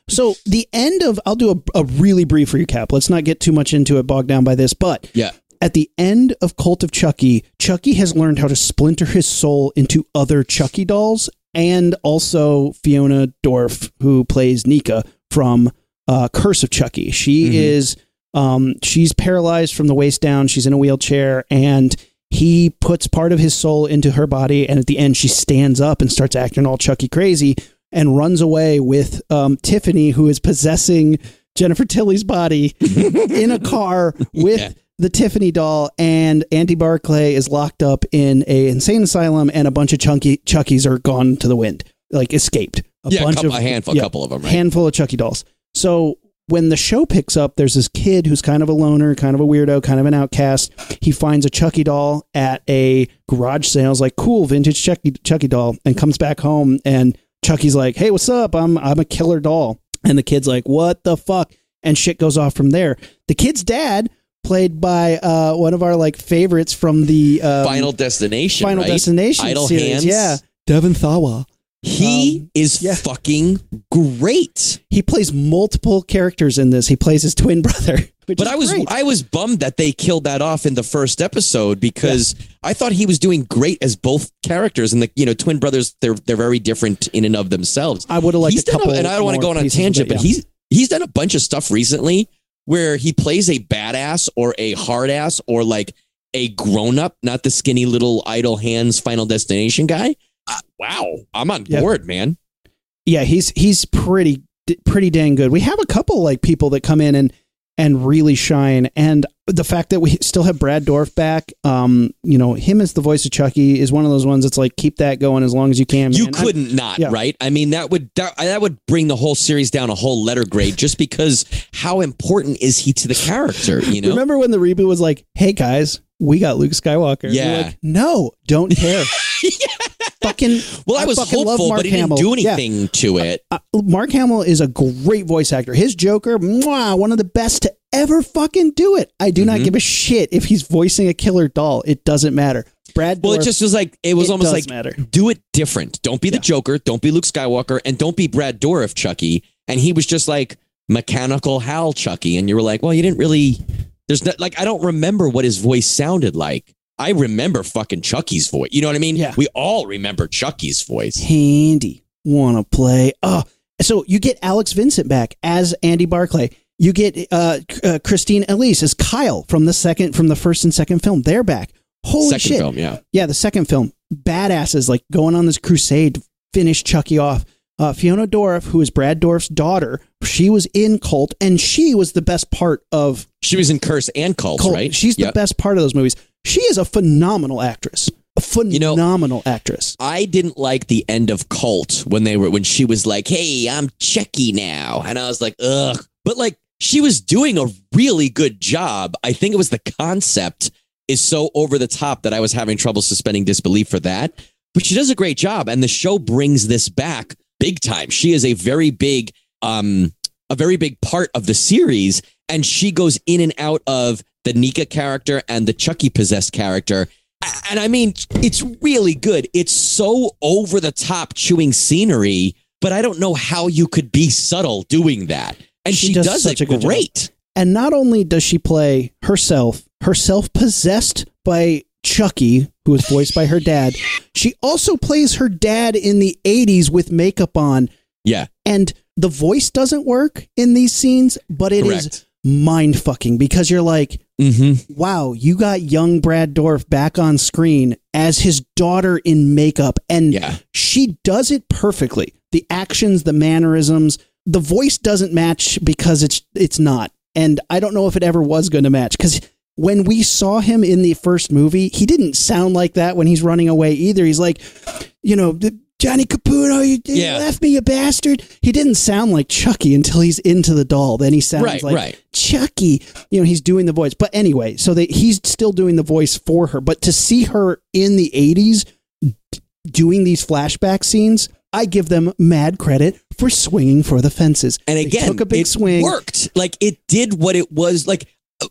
[SPEAKER 1] So the end of I'll do a, a really brief recap. Let's not get too much into it, bogged down by this. But
[SPEAKER 2] Yeah.
[SPEAKER 1] at the end of Cult of Chucky, Chucky has learned how to splinter his soul into other Chucky dolls, and also Fiona Dourif, who plays Nica from uh, Curse of Chucky. She
[SPEAKER 2] Mhm.
[SPEAKER 1] is um, she's paralyzed from the waist down. She's in a wheelchair, and he puts part of his soul into her body. And at the end, she stands up and starts acting all Chucky crazy and runs away with um, Tiffany, who is possessing Jennifer Tilly's body in a car with
[SPEAKER 2] Yeah.
[SPEAKER 1] the Tiffany doll. And Andy Barclay is locked up in a insane asylum, and a bunch of chunky Chuckies are gone to the wind, like escaped. A
[SPEAKER 2] yeah, a,
[SPEAKER 1] bunch
[SPEAKER 2] couple,
[SPEAKER 1] of
[SPEAKER 2] a handful,
[SPEAKER 1] yeah,
[SPEAKER 2] a couple of them, right?
[SPEAKER 1] handful of Chucky dolls. So when the show picks up, there's this kid who's kind of a loner, kind of a weirdo, kind of an outcast. He finds a Chucky doll at a garage sale. Is like, cool, vintage Chucky, Chucky doll, and comes back home. And Chucky's like, hey, what's up? I'm I'm a killer doll. And the kid's like, what the fuck? And shit goes off from there. The kid's dad, played by uh, one of our like favorites from the um,
[SPEAKER 2] Final Destination,
[SPEAKER 1] Final
[SPEAKER 2] right?
[SPEAKER 1] Destination
[SPEAKER 2] Idle
[SPEAKER 1] series,
[SPEAKER 2] Hands.
[SPEAKER 1] yeah, Devon Sawa.
[SPEAKER 2] He
[SPEAKER 1] Um,
[SPEAKER 2] is
[SPEAKER 1] yeah.
[SPEAKER 2] fucking great.
[SPEAKER 1] He plays multiple characters in this. He plays his twin brother.
[SPEAKER 2] But I was
[SPEAKER 1] great.
[SPEAKER 2] I was bummed that they killed that off in the first episode because I thought he was doing great as both characters and the you know twin brothers they're they're very different in and of themselves.
[SPEAKER 1] I would have liked
[SPEAKER 2] he's
[SPEAKER 1] a
[SPEAKER 2] done
[SPEAKER 1] couple.
[SPEAKER 2] and I don't want to go on a tangent, but
[SPEAKER 1] yeah.
[SPEAKER 2] he's he's done a bunch of stuff recently where he plays a badass or a hard ass or like a grown up, not the skinny little idle hands Final Destination guy. Uh, wow, I'm on
[SPEAKER 1] Yeah.
[SPEAKER 2] board, man.
[SPEAKER 1] yeah, he's he's pretty pretty dang good. We have a couple like people that come in and and really shine, and the fact that we still have Brad Dourif back, um, you know, him as the voice of Chucky is one of those ones that's like keep that going as long as you can.
[SPEAKER 2] You
[SPEAKER 1] man. I-
[SPEAKER 2] couldn't not,
[SPEAKER 1] yeah.
[SPEAKER 2] right? I mean, that would that, that would bring the whole series down a whole letter grade just because how important is he to the character? You know,
[SPEAKER 1] Remember when the reboot was like, "Hey guys, we got Luke Skywalker."
[SPEAKER 2] Yeah.
[SPEAKER 1] like, no, don't care. Fucking.
[SPEAKER 2] well, I was
[SPEAKER 1] fucking love
[SPEAKER 2] hopeful,
[SPEAKER 1] Mark
[SPEAKER 2] but he didn't
[SPEAKER 1] Hamill.
[SPEAKER 2] do
[SPEAKER 1] Yeah.
[SPEAKER 2] anything to it.
[SPEAKER 1] Uh, Mark Hamill is a great voice actor. His Joker, mwah, one of the best to ever fucking do it. I do not
[SPEAKER 2] Mhm.
[SPEAKER 1] give a shit if he's voicing a killer doll. It doesn't matter. Brad.
[SPEAKER 2] Well, it just was like it was
[SPEAKER 1] it
[SPEAKER 2] almost like
[SPEAKER 1] matter.
[SPEAKER 2] do it different. Don't be the
[SPEAKER 1] Yeah.
[SPEAKER 2] Joker. Don't be Luke Skywalker, and don't be Brad Dourif Chucky. And he was just like mechanical Hal Chucky, and you were like, well, you didn't really. There's not like I don't remember what his voice sounded like. I remember fucking Chucky's voice. You know what I mean?
[SPEAKER 1] Yeah.
[SPEAKER 2] We all remember Chucky's voice.
[SPEAKER 1] Handy. Want to play? Oh, so you get Alex Vincent back as Andy Barclay. You get uh, uh, Christine Elise as Kyle from the second, from the first and second film. They're back. Holy
[SPEAKER 2] Second
[SPEAKER 1] shit!
[SPEAKER 2] film, yeah.
[SPEAKER 1] Yeah, the second film. Badasses like going on this crusade to finish Chucky off. Uh, Fiona Dourif, who is Brad Dourif's daughter, she was in Cult, and she was the best part of
[SPEAKER 2] She was in Curse and Cult,
[SPEAKER 1] Cult.
[SPEAKER 2] right?
[SPEAKER 1] She's the best part of those movies. She is a phenomenal actress. A
[SPEAKER 2] know-
[SPEAKER 1] phenomenal actress.
[SPEAKER 2] I didn't like the end of Cult when they were when she was like, "Hey, I'm Chucky now," and I was like, "Ugh." But like, she was doing a really good job. I think it was the concept is so over the top that I was having trouble suspending disbelief for that. But she does a great job, and the show brings this back big time. She is a very big, um, a very big part of the series, and she goes in and out of the Nica character and the Chucky possessed character. And I mean, it's really good. It's so over the top chewing scenery, but I don't know how you could be subtle doing that. And
[SPEAKER 1] She
[SPEAKER 2] she,
[SPEAKER 1] does
[SPEAKER 2] does,
[SPEAKER 1] such a
[SPEAKER 2] it
[SPEAKER 1] job.
[SPEAKER 2] great.
[SPEAKER 1] And not only does she play herself, herself possessed by Chucky, who is voiced by her dad, she also plays her dad in the 80s with makeup on.
[SPEAKER 2] Yeah,
[SPEAKER 1] And the voice doesn't work in these scenes, but it is
[SPEAKER 2] correct.
[SPEAKER 1] Mind fucking because you're like,
[SPEAKER 2] Mm-hmm.
[SPEAKER 1] wow, you got young Brad Dourif back on screen as his daughter in makeup. And
[SPEAKER 2] Yeah.
[SPEAKER 1] she does it perfectly. The actions, the mannerisms, the voice doesn't match because it's it's not. And I don't know if it ever was going to match because when we saw him in the first movie, he didn't sound like that when he's running away either. He's like, you know, Johnny Caputo, you, you
[SPEAKER 2] Yeah.
[SPEAKER 1] left me, you bastard. He didn't sound like Chucky until he's into the doll. Then he sounds
[SPEAKER 2] Right,
[SPEAKER 1] like
[SPEAKER 2] right.
[SPEAKER 1] Chucky. You know, he's doing the voice. But anyway, so they, he's still doing the voice for her. But to see her in the 80s doing these flashback scenes, I give them mad credit for swinging for the fences.
[SPEAKER 2] And
[SPEAKER 1] They
[SPEAKER 2] again,
[SPEAKER 1] took a big
[SPEAKER 2] it
[SPEAKER 1] swing.
[SPEAKER 2] worked. Like it did what it was like.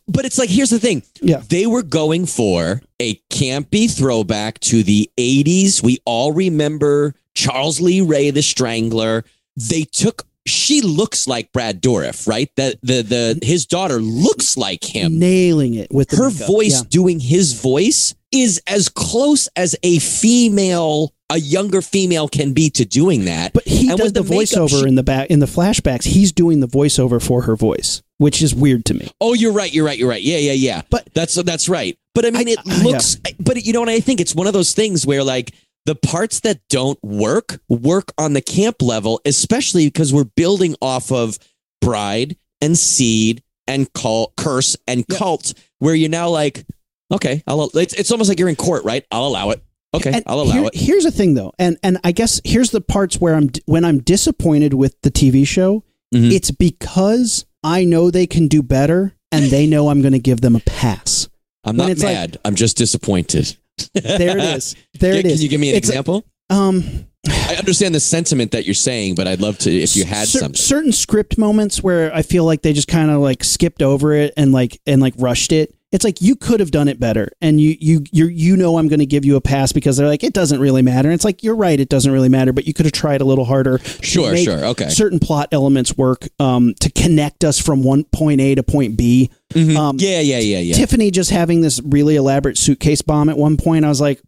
[SPEAKER 2] But it's like here's the thing.
[SPEAKER 1] Yeah.
[SPEAKER 2] They were going for a campy throwback to the 80s. We all remember Charles Lee Ray, the Strangler. They took. She looks like Brad Dourif, right? That the the his daughter looks like him.
[SPEAKER 1] Nailing it with
[SPEAKER 2] Her
[SPEAKER 1] makeup.
[SPEAKER 2] voice
[SPEAKER 1] Yeah.
[SPEAKER 2] doing his voice is as close as a female, a younger female can be to doing that.
[SPEAKER 1] But he
[SPEAKER 2] And
[SPEAKER 1] does
[SPEAKER 2] with
[SPEAKER 1] the,
[SPEAKER 2] the
[SPEAKER 1] voiceover
[SPEAKER 2] she-
[SPEAKER 1] in the back in the flashbacks. He's doing the voiceover for her voice, which is weird to me.
[SPEAKER 2] Oh, you're right. You're right. You're right. Yeah, yeah, yeah.
[SPEAKER 1] But-
[SPEAKER 2] that's that's right. But I mean,
[SPEAKER 1] I-
[SPEAKER 2] it looks. But you know what? I think it's one of those things where like the parts that don't work work on the camp level, especially because we're building off of Bride and Seed and Cult, Curse and
[SPEAKER 1] Yeah.
[SPEAKER 2] Cult, where you're now like, okay, I'll. It's, it's almost like you're in court, right? I'll allow it. Okay,
[SPEAKER 1] And
[SPEAKER 2] I'll allow
[SPEAKER 1] here-
[SPEAKER 2] it.
[SPEAKER 1] Here's the thing, though, and and I guess here's the parts where I'm when I'm disappointed with the TV show.
[SPEAKER 2] Mhm.
[SPEAKER 1] It's because I know they can do better, and they know I'm going to give them a pass.
[SPEAKER 2] I'm
[SPEAKER 1] when
[SPEAKER 2] not
[SPEAKER 1] it's like-
[SPEAKER 2] mad. I'm just disappointed.
[SPEAKER 1] There it is. There
[SPEAKER 2] Can-
[SPEAKER 1] it is.
[SPEAKER 2] Can you give me an
[SPEAKER 1] It's a-
[SPEAKER 2] example?
[SPEAKER 1] Um,
[SPEAKER 2] I understand the sentiment that you're saying, but I'd love to if you had something.
[SPEAKER 1] certain script moments where I feel like they just kind of like skipped over it and like and like rushed it. It's like you could have done it better, and you you you you know I'm going to give you a pass because they're like it doesn't really matter. And it's like you're right, it doesn't really matter, but you could have tried a little harder.
[SPEAKER 2] Sure, sure, okay.
[SPEAKER 1] Certain plot elements work um, to connect us from one point A to point B.
[SPEAKER 2] Mhm.
[SPEAKER 1] Um,
[SPEAKER 2] yeah, yeah, yeah, yeah.
[SPEAKER 1] Tiffany just having this really elaborate suitcase bomb at one point. I was like,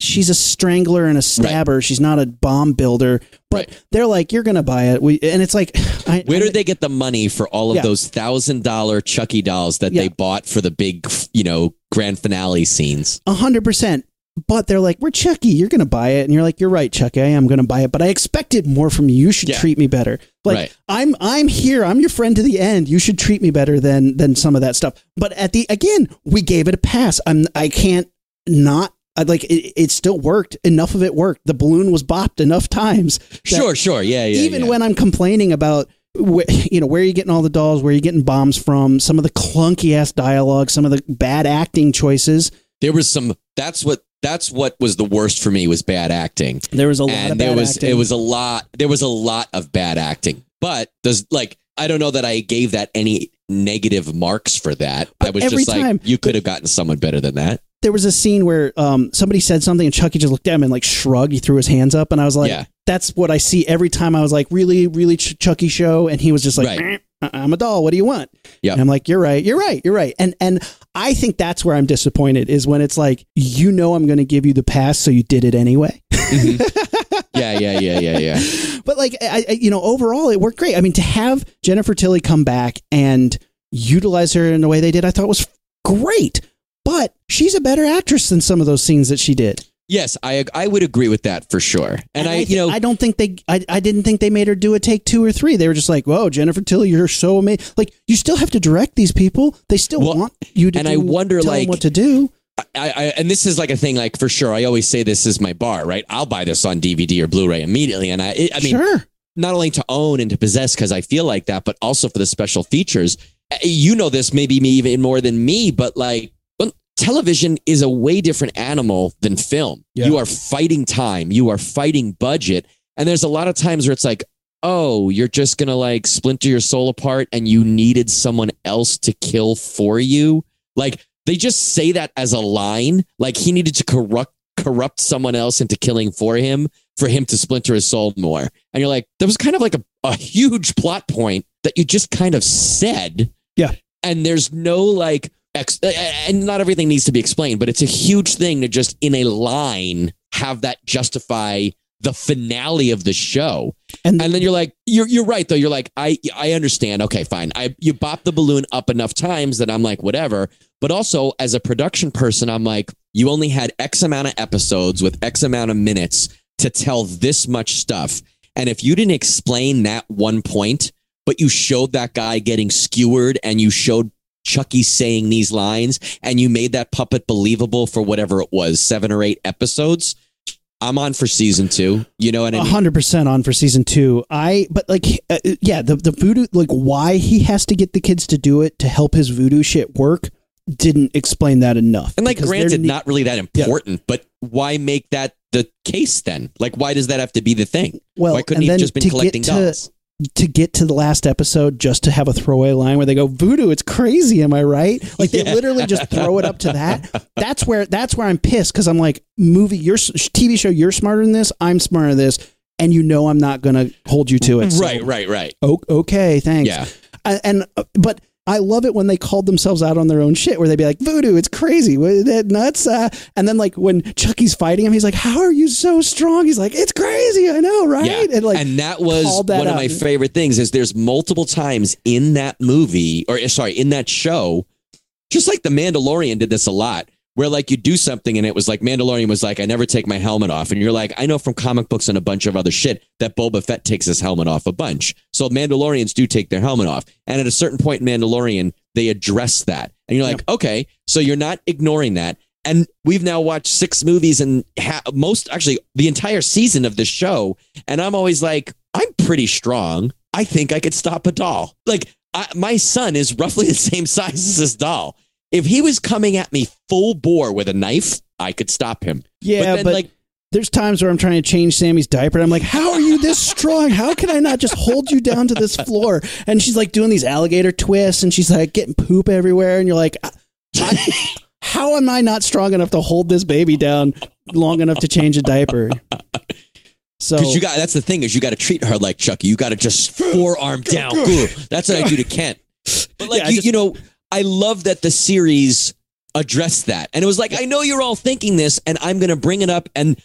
[SPEAKER 1] she's a strangler and a stabber. She's not a bomb builder. But
[SPEAKER 2] Right.
[SPEAKER 1] they're like, you're gonna buy it. We and it's like, I,
[SPEAKER 2] Where did they get the money for all of
[SPEAKER 1] Yeah.
[SPEAKER 2] those thousand dollar Chucky dolls that
[SPEAKER 1] Yeah.
[SPEAKER 2] they bought for the big, you know, grand finale scenes?
[SPEAKER 1] A hundred percent. But they're like, we're Chucky. You're gonna buy it, and you're like, you're right, Chucky. I am gonna buy it, but I expected more from you. You should
[SPEAKER 2] Yeah.
[SPEAKER 1] treat me better. Like
[SPEAKER 2] Right.
[SPEAKER 1] I'm, I'm here. I'm your friend to the end. You should treat me better than than some of that stuff. But at the again, we gave it a pass. I'm, I can't not. I like it, it. Still worked. Enough of it worked. The balloon was bopped enough times.
[SPEAKER 2] Sure, sure. Yeah, yeah.
[SPEAKER 1] even
[SPEAKER 2] yeah.
[SPEAKER 1] when I'm complaining about wh- you know where are you getting all the dolls, where are you getting bombs from, some of the clunky ass dialogue, some of the bad acting choices.
[SPEAKER 2] there was some that's what that's what was the worst for me was bad acting.
[SPEAKER 1] There was a lot of
[SPEAKER 2] and
[SPEAKER 1] bad
[SPEAKER 2] there was
[SPEAKER 1] acting.
[SPEAKER 2] it was a lot there was a lot of bad acting. But does like I don't know that I gave that any negative marks for that. I was just like
[SPEAKER 1] time-
[SPEAKER 2] you could have gotten someone better than that.
[SPEAKER 1] There was a scene where um, somebody said something and Chucky just looked at him and like shrugged. He threw his hands up, and I was like,
[SPEAKER 2] Yeah.
[SPEAKER 1] "That's what I see every time." I was like, "Really, really, Ch- Chucky show," and he was just like,
[SPEAKER 2] Right.
[SPEAKER 1] "Eh, "I'm a doll. What do you want?"
[SPEAKER 2] Yep.
[SPEAKER 1] And I'm like, "You're right. You're right. You're right." And and I think that's where I'm disappointed is when it's like, you know, I'm going to give you the pass, so you did it anyway.
[SPEAKER 2] Yeah, yeah, yeah, yeah, yeah.
[SPEAKER 1] But like, I, I, you know, overall, it worked great. I mean, to have Jennifer Tilly come back and utilize her in the way they did, I thought was great. But she's a better actress than some of those scenes that she did.
[SPEAKER 2] Yes, I I would agree with that for sure. And, I,
[SPEAKER 1] thi-
[SPEAKER 2] you know,
[SPEAKER 1] I don't think they, I, I didn't think they made her do a take two or three. They were just like, "Whoa, Jennifer Tilly, you're so amazing!" Like, you still have to direct these people. They still
[SPEAKER 2] Well,
[SPEAKER 1] want you to.
[SPEAKER 2] and
[SPEAKER 1] do,
[SPEAKER 2] I wonder, like-
[SPEAKER 1] what to do.
[SPEAKER 2] I, I and this is like a thing like for sure. I always say this is my bar, right? I'll buy this on DVD or Blu-ray immediately, and I I mean
[SPEAKER 1] sure.
[SPEAKER 2] not only to own and to possess because I feel like that, but also for the special features. Uh, You know this maybe me even more than me, but like television is a way different animal than film.
[SPEAKER 1] Yeah.
[SPEAKER 2] You are fighting time, you are fighting budget, and there's a lot of times where it's like, oh, you're just gonna like splinter your soul apart, and you needed someone else to kill for you. Like they just say that as a line, like he needed to corrupt corrupt someone else into killing for him for him to splinter his soul more. And you're like, that was kind of like a, a huge plot point that you just kind of said.
[SPEAKER 1] Yeah.
[SPEAKER 2] And there's no like, ex- uh, uh, and not everything needs to be explained, but it's a huge thing to just in a line have that justify the finale of the show.
[SPEAKER 1] And,
[SPEAKER 2] And then you're like, you're you're right though. You're like, I I understand. Okay, fine. I you bop the balloon up enough times that I'm like, whatever. But also as a production person, I'm like, you only had X amount of episodes with X amount of minutes to tell this much stuff. And if you didn't explain that one point, but you showed that guy getting skewered and you showed Chucky saying these lines and you made that puppet believable for whatever it was, seven or eight episodes. I'm on for season two. You know what I mean?
[SPEAKER 1] hundred percent on for season two. I but like uh, yeah, the the voodoo like why he has to get the kids to do it to help his voodoo shit work didn't explain that enough.
[SPEAKER 2] And like, granted,
[SPEAKER 1] ne-
[SPEAKER 2] not really that important, but why make that the case then? Like, why does that have to be the thing?
[SPEAKER 1] well,
[SPEAKER 2] why couldn't he have just been collecting
[SPEAKER 1] to,
[SPEAKER 2] dolls?
[SPEAKER 1] To get to the last episode just to have a throwaway line where they go voodoo it's crazy am i right like they
[SPEAKER 2] Yeah.
[SPEAKER 1] literally just throw it up to that that's where that's where i'm pissed because i'm like movie your tv show you're smarter than this i'm smarter than this and you know i'm not gonna hold you to it so-
[SPEAKER 2] Right, right, right.
[SPEAKER 1] Okay thanks
[SPEAKER 2] Yeah.
[SPEAKER 1] and, and uh, but I love it when they called themselves out on their own shit, where they'd be like, "Voodoo, it's crazy, that nuts." Uh, and then like when Chucky's fighting him, he's like, "How are you so strong?" He's like, "It's crazy, I know, right?"
[SPEAKER 2] Yeah.
[SPEAKER 1] And like,
[SPEAKER 2] that was
[SPEAKER 1] that
[SPEAKER 2] one of my favorite things is there's multiple times in that movie or eh, sorry, in that show, just like the Mandalorian did this a lot, where like you do something and it was like Mandalorian was like, I never take my helmet off. And you're like, I know from comic books and a bunch of other shit that Boba Fett takes his helmet off a bunch. So Mandalorians do take their helmet off. And at a certain point in Mandalorian, they address that. And you're like, okay, so you're not ignoring that. And we've now watched six movies and ha- most, actually, the entire season of this show. And I'm always like, I'm pretty strong. I think I could stop a doll. Like, I, my son is roughly the same size as this doll. If he was coming at me full bore with a knife, I could stop him.
[SPEAKER 1] yeah,
[SPEAKER 2] then,
[SPEAKER 1] but
[SPEAKER 2] like-
[SPEAKER 1] there's times where I'm trying to change Sammy's diaper, and I'm like, "How are you this strong? How can I not just hold you down to this floor?" And she's like doing these alligator twists, and she's like getting poop everywhere, and you're like. I- I- how am I not strong enough to hold this baby down long enough to change a diaper? So
[SPEAKER 2] Because you got that's the thing is you got to treat her like Chucky. You got to just forearm down. That's what I do to Kent. But like
[SPEAKER 1] Yeah,
[SPEAKER 2] you,
[SPEAKER 1] just-
[SPEAKER 2] you know, I love that the series addressed that, and it was like I know you're all thinking this, and I'm going to bring it up. And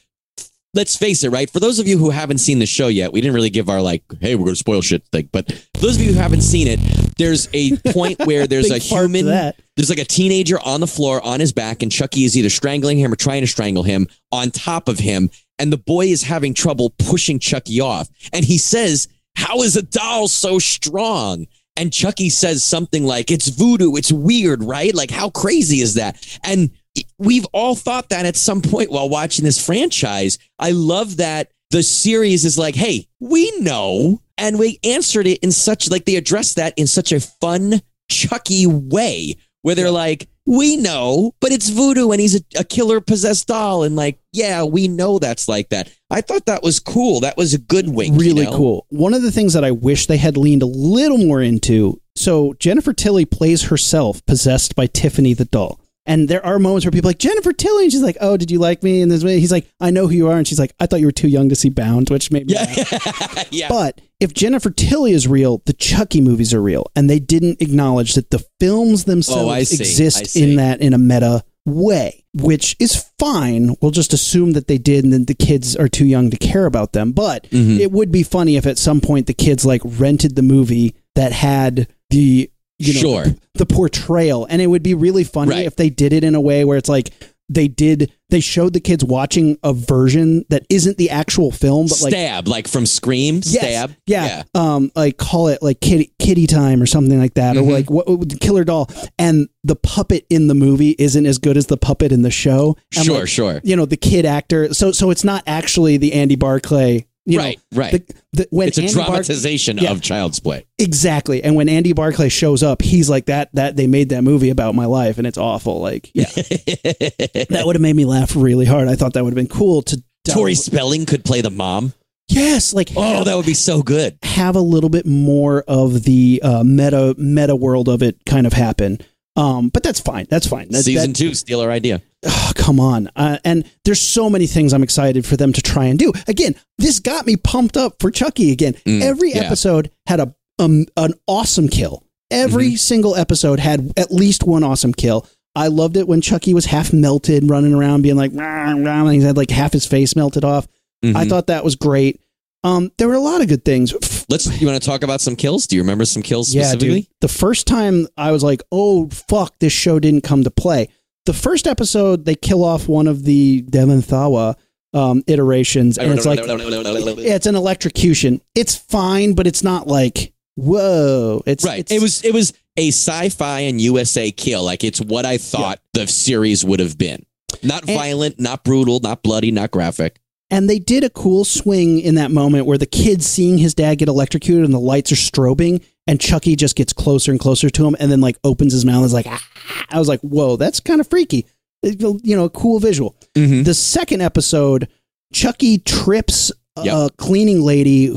[SPEAKER 2] let's face it, right? For those of you who haven't seen the show yet, we didn't really give our like, hey, we're going to spoil shit thing. But for those of you who haven't seen it, there's a point where there's a
[SPEAKER 1] Big part to
[SPEAKER 2] human there's like a teenager on the floor on his back, and Chucky is either strangling him or trying to strangle him on top of him. And the boy is having trouble pushing Chucky off. And he says, How is a doll so strong? And Chucky says something like, It's voodoo. It's weird, right? Like, how crazy is that? And we've all thought that at some point while watching this franchise. I love that the series is like, Hey, we know. And we answered it in such, like, they addressed that in such a fun, Chucky way where they're like, we know, but it's voodoo and he's a, a killer possessed doll. And like, yeah, we know that's like that. I thought that was cool. That was a good wink. you
[SPEAKER 1] really
[SPEAKER 2] know?
[SPEAKER 1] cool. One of the things that I wish they had leaned a little more into. So Jennifer Tilly plays herself possessed by Tiffany the doll. And there are moments where people are like Jennifer Tilly, and she's like, "Oh, did you like me?" And this way, he's like, "I know who you are," and she's like, "I thought you were too young to see Bound," which made me.
[SPEAKER 2] Yeah. yeah.
[SPEAKER 1] But if Jennifer Tilly is real, the Chucky movies are real, and they didn't acknowledge that the films themselves
[SPEAKER 2] Oh, I see. I
[SPEAKER 1] exist in that in a meta way, which is fine. We'll just assume that they did, and then the kids are too young to care about them. But
[SPEAKER 2] Mhm.
[SPEAKER 1] it would be funny if at some point the kids like rented the movie that had the you know
[SPEAKER 2] Sure.
[SPEAKER 1] the, the portrayal, and it would be really funny
[SPEAKER 2] Right.
[SPEAKER 1] if they did it in a way where it's like. They did. They showed the kids watching a version that isn't the actual film, but like
[SPEAKER 2] Stab, like from Scream.
[SPEAKER 1] Yes.
[SPEAKER 2] Stab.
[SPEAKER 1] Yeah. Um, like call it like kitty kitty time or something like that,
[SPEAKER 2] Mhm.
[SPEAKER 1] or like what, what killer doll. And the puppet in the movie isn't as good as the puppet in the show. And
[SPEAKER 2] Sure,
[SPEAKER 1] like,
[SPEAKER 2] sure.
[SPEAKER 1] You know the kid actor. So so it's not actually the Andy Barclay. You
[SPEAKER 2] right,
[SPEAKER 1] know,
[SPEAKER 2] right.
[SPEAKER 1] The, the, when
[SPEAKER 2] it's a
[SPEAKER 1] Andy Bar-
[SPEAKER 2] dramatization
[SPEAKER 1] Yeah.
[SPEAKER 2] of Child's Play.
[SPEAKER 1] exactly. And when Andy Barclay shows up, he's like that. That they made that movie about my life, and it's awful. Like yeah, that would have made me laugh really hard. I thought that would have been cool to.
[SPEAKER 2] Tori Spelling could play the mom.
[SPEAKER 1] Yes, like
[SPEAKER 2] Oh, that would be so good.
[SPEAKER 1] have a little bit more of the uh, meta meta world of it kind of happen. Um, but that's fine. That's fine. That,
[SPEAKER 2] Season
[SPEAKER 1] that-
[SPEAKER 2] two, steal our idea.
[SPEAKER 1] oh, come on. Uh, and there's so many things I'm excited for them to try and do. Again, this got me pumped up for Chucky again.
[SPEAKER 2] Mm,
[SPEAKER 1] Every
[SPEAKER 2] yeah.
[SPEAKER 1] episode had a um, an awesome kill. Every
[SPEAKER 2] Mm-hmm.
[SPEAKER 1] single episode had at least one awesome kill. I loved it when Chucky was half melted, running around, being like, rah, rah, and he had like half his face melted off. I
[SPEAKER 2] Mhm.
[SPEAKER 1] thought that was great. Um, there were a lot of good things.
[SPEAKER 2] Let's. You want to talk about some kills? Do you remember some kills
[SPEAKER 1] Yeah,
[SPEAKER 2] specifically?
[SPEAKER 1] dude. The first time I was like, "Oh fuck, this show didn't come to play." The first episode, they kill off one of the Devon Sawa um, iterations, and it's like, it's an electrocution. It's fine, but it's not like whoa. It's
[SPEAKER 2] right.
[SPEAKER 1] it's-
[SPEAKER 2] it was. It was a sci-fi and USA kill. Like it's what I thought the series would have been. Not
[SPEAKER 1] And-
[SPEAKER 2] violent, not brutal, not bloody, not graphic.
[SPEAKER 1] And they did a cool swing in that moment where the kid's seeing his dad get electrocuted and the lights are strobing, and Chucky just gets closer and closer to him, and then like opens his mouth. And is like, ah. I was like, whoa, that's kind of freaky. You know, a cool visual.
[SPEAKER 2] Mm-hmm.
[SPEAKER 1] The second episode, Chucky trips a
[SPEAKER 2] Yep.
[SPEAKER 1] cleaning lady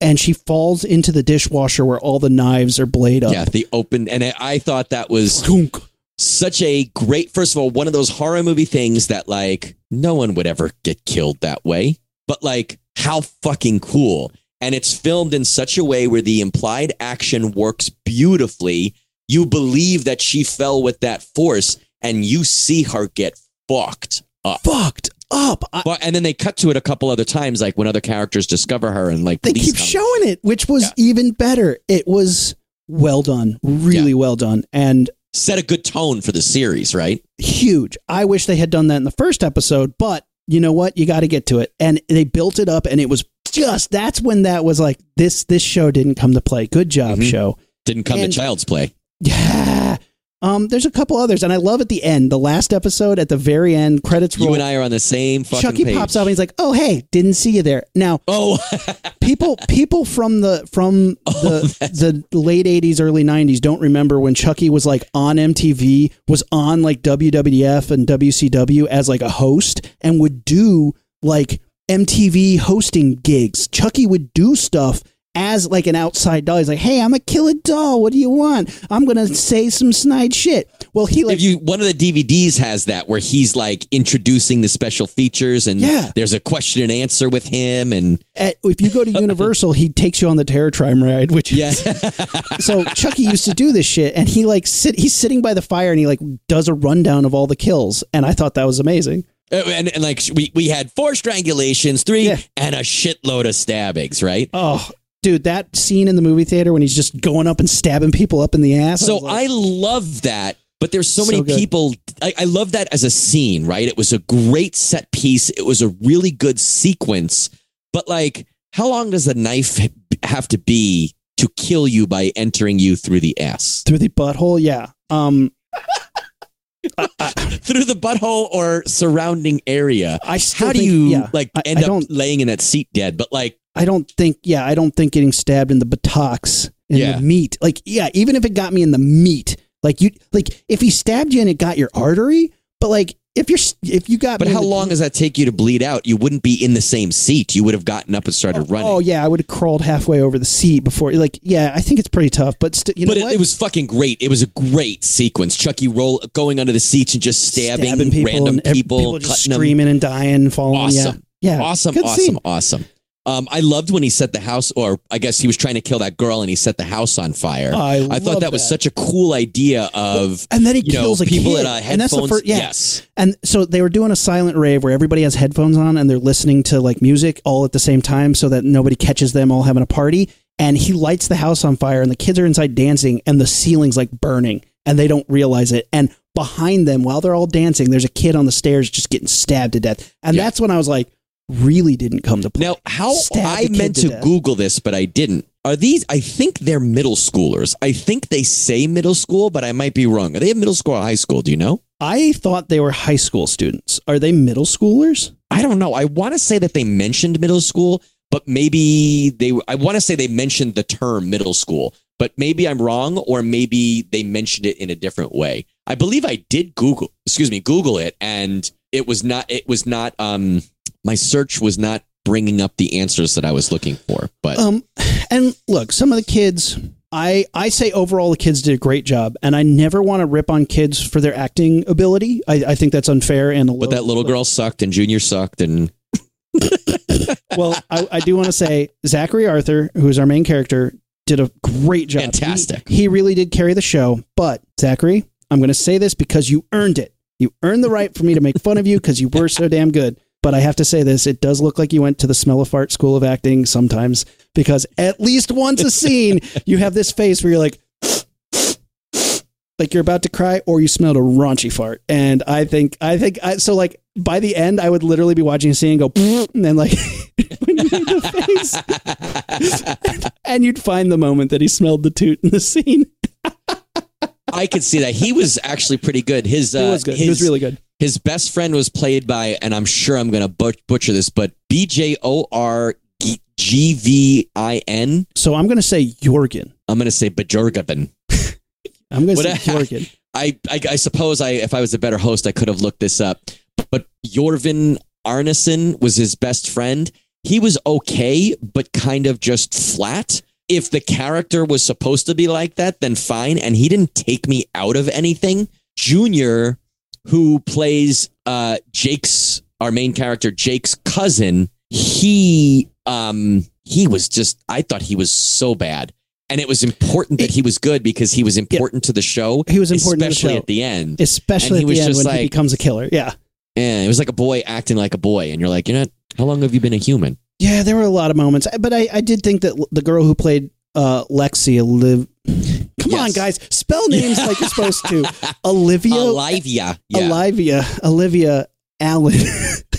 [SPEAKER 1] and she falls into the dishwasher where all the knives are blade up.
[SPEAKER 2] Yeah, the open, and I, I thought that was such a great. First of all, one of those horror movie things that like no one would ever get killed that way, but like how fucking cool. And it's filmed in such a way where the implied action works beautifully. You believe that she fell with that force, and you see her get fucked up.
[SPEAKER 1] Fucked up. I,
[SPEAKER 2] But and then they cut to it a couple other times, like when other characters discover her and like
[SPEAKER 1] they keep
[SPEAKER 2] come.
[SPEAKER 1] showing it, which was
[SPEAKER 2] Yeah.
[SPEAKER 1] even better. It was well done, really well done, and
[SPEAKER 2] set a good tone for the series, right?
[SPEAKER 1] huge. I wish they had done that in the first episode, but you know what? You got to get to it. And they built it up, and it was just that's when that was like this. This show didn't come to play. Good job,
[SPEAKER 2] Mhm.
[SPEAKER 1] show.
[SPEAKER 2] Didn't come
[SPEAKER 1] And-
[SPEAKER 2] to Child's Play.
[SPEAKER 1] Yeah. Um, there's a couple others, and I love at the end, the last episode at the very end, credits roll.
[SPEAKER 2] You and I are on the same fucking
[SPEAKER 1] Chucky
[SPEAKER 2] page.
[SPEAKER 1] pops up and he's like, "Oh, hey, didn't see you there." Now,
[SPEAKER 2] Oh,
[SPEAKER 1] people people from the from
[SPEAKER 2] Oh,
[SPEAKER 1] the the late 80s early 90s don't remember when Chucky was like on MTV was on like WWF and WCW as like a host and would do like MTV hosting gigs Chucky would do stuff as like an outside doll he's like hey I'm a killer doll what do you want I'm to say some snide shit well he like
[SPEAKER 2] if you one of the DVDs has that where he's like introducing the special features and
[SPEAKER 1] Yeah.
[SPEAKER 2] there's a question and answer with him and
[SPEAKER 1] at, if you go to Universal he takes you on the Terror Tram ride which
[SPEAKER 2] yeah.
[SPEAKER 1] so Chucky used to do this shit, and he like sit. He's sitting by the fire, and he like does a rundown of all the kills, and I thought that was amazing.
[SPEAKER 2] Uh, and, and like we we had four strangulations, three
[SPEAKER 1] Yeah.
[SPEAKER 2] and a shitload of stabbings, right?
[SPEAKER 1] Oh, dude, that scene in the movie theater when he's just going up and stabbing people up in the ass.
[SPEAKER 2] So
[SPEAKER 1] was like,
[SPEAKER 2] I love that, but there's so,
[SPEAKER 1] So
[SPEAKER 2] many
[SPEAKER 1] good.
[SPEAKER 2] people. I, I love that as a scene, right? It was a great set piece. It was a really good sequence. But like, how long does a knife have to be to kill you by entering you through the ass,
[SPEAKER 1] through the butthole, yeah. Um,
[SPEAKER 2] through the butthole or surrounding area?
[SPEAKER 1] I still
[SPEAKER 2] How do
[SPEAKER 1] think-
[SPEAKER 2] you
[SPEAKER 1] yeah,
[SPEAKER 2] like end
[SPEAKER 1] I
[SPEAKER 2] up laying in that seat dead? But like,
[SPEAKER 1] I don't think, yeah, I don't think getting stabbed in the buttocks in
[SPEAKER 2] Yeah.
[SPEAKER 1] the meat, like, yeah, even if it got me in the meat, like you, like if he stabbed you and it got your artery, but like if you're if you got
[SPEAKER 2] But how
[SPEAKER 1] the-
[SPEAKER 2] long does that take you to bleed out? You wouldn't be in the same seat. You would have gotten up and started oh, running.
[SPEAKER 1] Oh yeah, I would have crawled halfway over the seat before. Like, yeah, I think it's pretty tough. But st- you know
[SPEAKER 2] but it, it was fucking great. It was a great sequence. Chucky roll going under the seats and just stabbing,
[SPEAKER 1] people
[SPEAKER 2] random
[SPEAKER 1] and
[SPEAKER 2] people,
[SPEAKER 1] just
[SPEAKER 2] cutting them.
[SPEAKER 1] screaming and dying, falling.
[SPEAKER 2] Awesome.
[SPEAKER 1] Yeah, yeah,
[SPEAKER 2] awesome,
[SPEAKER 1] Good
[SPEAKER 2] awesome,
[SPEAKER 1] scene.
[SPEAKER 2] awesome. Um, I loved when he set the house, or I guess he was trying to kill that girl, and he set the house on fire.
[SPEAKER 1] I
[SPEAKER 2] thought
[SPEAKER 1] love
[SPEAKER 2] that was such a cool idea of
[SPEAKER 1] And then he
[SPEAKER 2] know
[SPEAKER 1] kills a
[SPEAKER 2] people
[SPEAKER 1] kid,
[SPEAKER 2] at uh,
[SPEAKER 1] and that's the
[SPEAKER 2] headphones.
[SPEAKER 1] first. Yeah.
[SPEAKER 2] Yes,
[SPEAKER 1] And so they were doing a silent rave where everybody has headphones on and they're listening to like music all at the same time so that nobody catches them all having a party. And he lights the house on fire and the kids are inside dancing and the ceiling's like burning and they don't realize it. And behind them, while they're all dancing, there's a kid on the stairs just getting stabbed to death. And
[SPEAKER 2] Yeah.
[SPEAKER 1] that's when I was like, really didn't come to play.
[SPEAKER 2] Now, how I meant
[SPEAKER 1] to
[SPEAKER 2] to. Google this, but I didn't. Are these? I think they're middle schoolers. I think they say middle school, but I might be wrong. Are they in middle school or high school? Do you know?
[SPEAKER 1] I thought they were high school students. Are they middle schoolers?
[SPEAKER 2] I don't know. I want to say that they mentioned middle school, but maybe they. I want to say they mentioned the term middle school, but maybe I'm wrong, or maybe they mentioned it in a different way. I believe I did Google. Excuse me, Google it, and it was not. It was not. Um, my search was not bringing up the answers that I was looking for. But
[SPEAKER 1] Um, and look, some of the kids, I I say overall the kids did a great job, and I never want to rip on kids for their acting ability. I, I think that's unfair. And a
[SPEAKER 2] but that little girl sucked, and Junior sucked, and
[SPEAKER 1] well, I, I do want to say Zachary Arthur, who's our main character, did a great job.
[SPEAKER 2] Fantastic.
[SPEAKER 1] He, he really did carry the show. But Zachary, I'm going to say this because you earned it. You earned the right for me to make fun of you because you were so damn good. But I have to say this: it does look like you went to the Smell of Fart School of Acting sometimes, because at least once a scene, you have this face where you're like, like you're about to cry, or you smelled a raunchy fart. And I think, I think, I, so. Like by the end, I would literally be watching a scene and go, and then like when you made the face, and you'd find the moment that he smelled the toot in the scene.
[SPEAKER 2] I could see that he was actually pretty good. His uh,
[SPEAKER 1] He was good.
[SPEAKER 2] His,
[SPEAKER 1] he was really good.
[SPEAKER 2] His best friend was played by, and I'm sure I'm going to but- butcher this, but B J O R G V I N.
[SPEAKER 1] So I'm going to say Jorgen.
[SPEAKER 2] I'm going to say Bajorgaben.
[SPEAKER 1] I'm going to say Jorgen.
[SPEAKER 2] I, I I suppose I if I was a better host, I could have looked this up. But Jorvin Arneson was his best friend. He was okay, but kind of just flat. If the character was supposed to be like that, then fine. And he didn't take me out of anything. Junior, who plays uh, Jake's our main character, Jake's cousin, he um he was just I thought he was so bad. And it was important that he was good because he was important to the show.
[SPEAKER 1] He was important to the
[SPEAKER 2] especially
[SPEAKER 1] show.
[SPEAKER 2] at the end.
[SPEAKER 1] Especially
[SPEAKER 2] And he
[SPEAKER 1] at
[SPEAKER 2] was
[SPEAKER 1] the end
[SPEAKER 2] just
[SPEAKER 1] when he becomes a killer. Yeah.
[SPEAKER 2] Yeah, it was like a boy acting like a boy, and you're like, you're not. How long have you been a human?
[SPEAKER 1] Yeah, there were a lot of moments, but I, I did think that the girl who played uh, Lexi, Liv, come on, guys, spell names like you're supposed to. Olivia,
[SPEAKER 2] Olivia, yeah.
[SPEAKER 1] Olivia, Olivia Allen.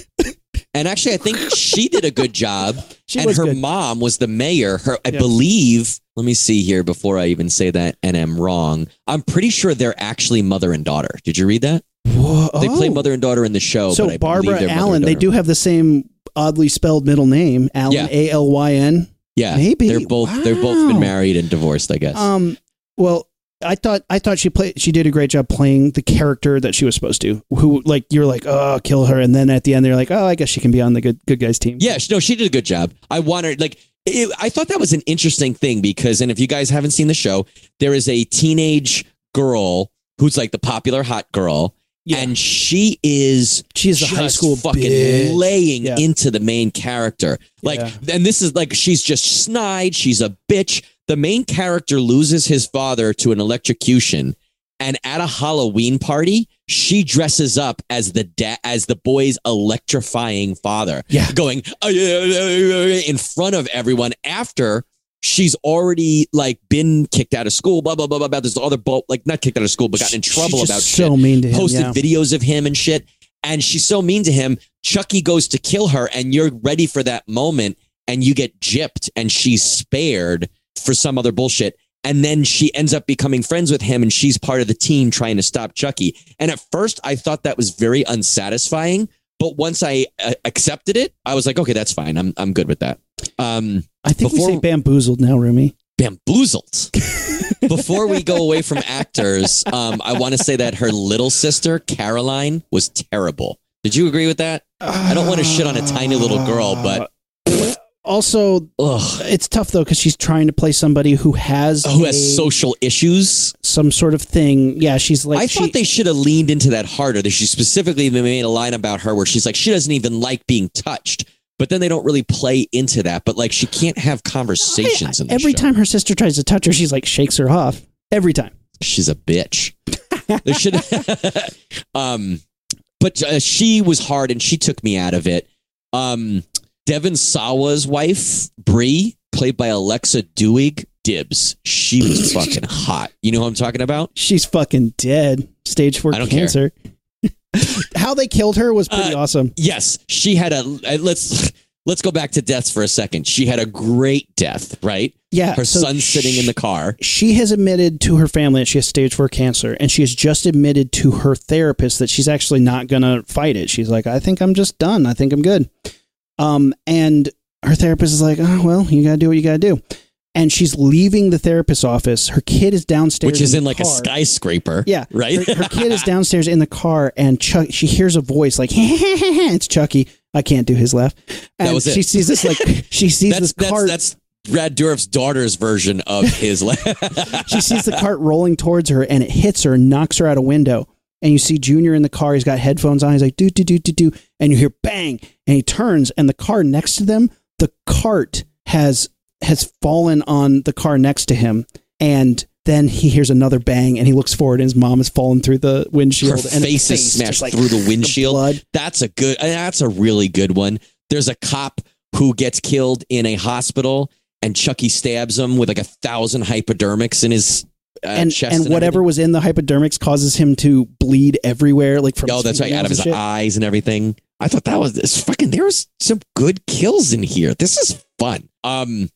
[SPEAKER 2] and actually, I think she did a good job.
[SPEAKER 1] she
[SPEAKER 2] and her
[SPEAKER 1] good.
[SPEAKER 2] mom was the mayor. Her, I
[SPEAKER 1] Yeah.
[SPEAKER 2] believe. Let me see here before I even say that, and am wrong. I'm pretty sure they're actually mother and daughter. Did you read that?
[SPEAKER 1] Whoa,
[SPEAKER 2] They play
[SPEAKER 1] oh.
[SPEAKER 2] mother and daughter in the show.
[SPEAKER 1] So
[SPEAKER 2] but I
[SPEAKER 1] Barbara
[SPEAKER 2] Alyn,
[SPEAKER 1] they do have the same oddly spelled middle name,
[SPEAKER 2] Alyn,
[SPEAKER 1] A L Y N.
[SPEAKER 2] Yeah,
[SPEAKER 1] Maybe.
[SPEAKER 2] they're both. They're both been married and divorced. I guess.
[SPEAKER 1] Um, well, I thought I thought she played she did a great job playing the character that she was supposed to. Who like you're like oh kill her, and then at the end they're like oh I guess she can be on the good good guys team.
[SPEAKER 2] Yeah, no, she did a good job. I wanted like it, I thought that was an interesting thing because, and if you guys haven't seen the show, there is a teenage girl who's like the popular hot girl,
[SPEAKER 1] Yeah.
[SPEAKER 2] and she is
[SPEAKER 1] she's a high school
[SPEAKER 2] fucking
[SPEAKER 1] bitch.
[SPEAKER 2] laying
[SPEAKER 1] Yeah.
[SPEAKER 2] into the main character. Like,
[SPEAKER 1] Yeah.
[SPEAKER 2] and this is like she's just snide. She's a bitch. The main character loses his father to an electrocution, and at a Halloween party, she dresses up as the da- as the boy's electrifying father.
[SPEAKER 1] Yeah.
[SPEAKER 2] going "Uh, uh, uh," in front of everyone after. She's already like been kicked out of school, blah blah blah blah. blah. There's other bo- like not kicked out of school, but got in trouble
[SPEAKER 1] just
[SPEAKER 2] about
[SPEAKER 1] so
[SPEAKER 2] shit
[SPEAKER 1] mean to him.
[SPEAKER 2] posted
[SPEAKER 1] yeah.
[SPEAKER 2] videos of him and shit. And she's so mean to him. Chucky goes to kill her, and you're ready for that moment, and you get gypped, and she's spared for some other bullshit. And then she ends up becoming friends with him, and she's part of the team trying to stop Chucky. And at first, I thought that was very unsatisfying. But once I uh, accepted it, I was like, okay, that's fine. I'm I'm good with that. Um,
[SPEAKER 1] I think
[SPEAKER 2] before-
[SPEAKER 1] we say bamboozled now, Rumi.
[SPEAKER 2] bamboozled. before we go away from actors, um, I want to say that her little sister Caroline was terrible. Did you agree with that? I don't want to shit on a tiny little girl, but
[SPEAKER 1] also
[SPEAKER 2] ugh,
[SPEAKER 1] it's tough though because she's trying to play somebody who has
[SPEAKER 2] who
[SPEAKER 1] a-
[SPEAKER 2] has social issues?
[SPEAKER 1] some sort of thing. Yeah, she's like
[SPEAKER 2] I
[SPEAKER 1] she,
[SPEAKER 2] thought they should have leaned into that harder. That she specifically made a line about her where she's like she doesn't even like being touched. But then they don't really play into that. But like she can't have conversations in the
[SPEAKER 1] every
[SPEAKER 2] show.
[SPEAKER 1] time her sister tries to touch her, she's like shakes her off every time.
[SPEAKER 2] she's a bitch. They should, um, but uh, she was hard and she took me out of it. Um, Devon Sawa's wife, Bree, played by Alexa Doig, dibs. She was fucking hot. You know who I'm talking about?
[SPEAKER 1] She's fucking dead. Stage four
[SPEAKER 2] I don't care.
[SPEAKER 1] cancer. How they killed her was pretty
[SPEAKER 2] Uh,
[SPEAKER 1] awesome.
[SPEAKER 2] Yes, she had a. uh, Let's let's go back to deaths for a second. She had a great death, right?
[SPEAKER 1] Yeah,
[SPEAKER 2] Her
[SPEAKER 1] so
[SPEAKER 2] son's sitting in the car.
[SPEAKER 1] she has admitted to her family that she has stage four cancer, and she has just admitted to her therapist that she's actually not gonna fight it. She's like, I think I'm just done. I think I'm good. Um, and her therapist is like, Oh well, you gotta do what you gotta do. And she's leaving the therapist's office. Her kid is downstairs,
[SPEAKER 2] Which is
[SPEAKER 1] the
[SPEAKER 2] in like a skyscraper.
[SPEAKER 1] Yeah,
[SPEAKER 2] Right?
[SPEAKER 1] Her, her kid is downstairs in the car, and Chuck. She hears a voice like, "It's Chucky." I can't do his laugh. And
[SPEAKER 2] was it.
[SPEAKER 1] She sees this like she sees
[SPEAKER 2] that's
[SPEAKER 1] this
[SPEAKER 2] that's,
[SPEAKER 1] cart.
[SPEAKER 2] that's Brad Dourif's daughter's version of his laugh.
[SPEAKER 1] she sees the cart rolling towards her, and it hits her and knocks her out a window. And you see Junior in the car. He's got headphones on. He's like, "Do do do do do," and you hear bang, and he turns, and the car next to them, the cart has has fallen on the car next to him, and. Then he hears another bang and he looks forward and his mom has fallen through the
[SPEAKER 2] Her
[SPEAKER 1] windshield and
[SPEAKER 2] face
[SPEAKER 1] the
[SPEAKER 2] is smashed
[SPEAKER 1] like
[SPEAKER 2] through the windshield.
[SPEAKER 1] blood.
[SPEAKER 2] That's a good. uh, That's a really good one. There's a cop who gets killed in a hospital, and Chucky stabs him with like a thousand hypodermics in his uh,
[SPEAKER 1] and and whatever
[SPEAKER 2] everything.
[SPEAKER 1] was in the hypodermics causes him to bleed everywhere, like from
[SPEAKER 2] Oh,
[SPEAKER 1] his
[SPEAKER 2] that's right, out of his
[SPEAKER 1] shit.
[SPEAKER 2] eyes and everything. I thought that was this fucking. There was some good kills in here. This is fun. Um,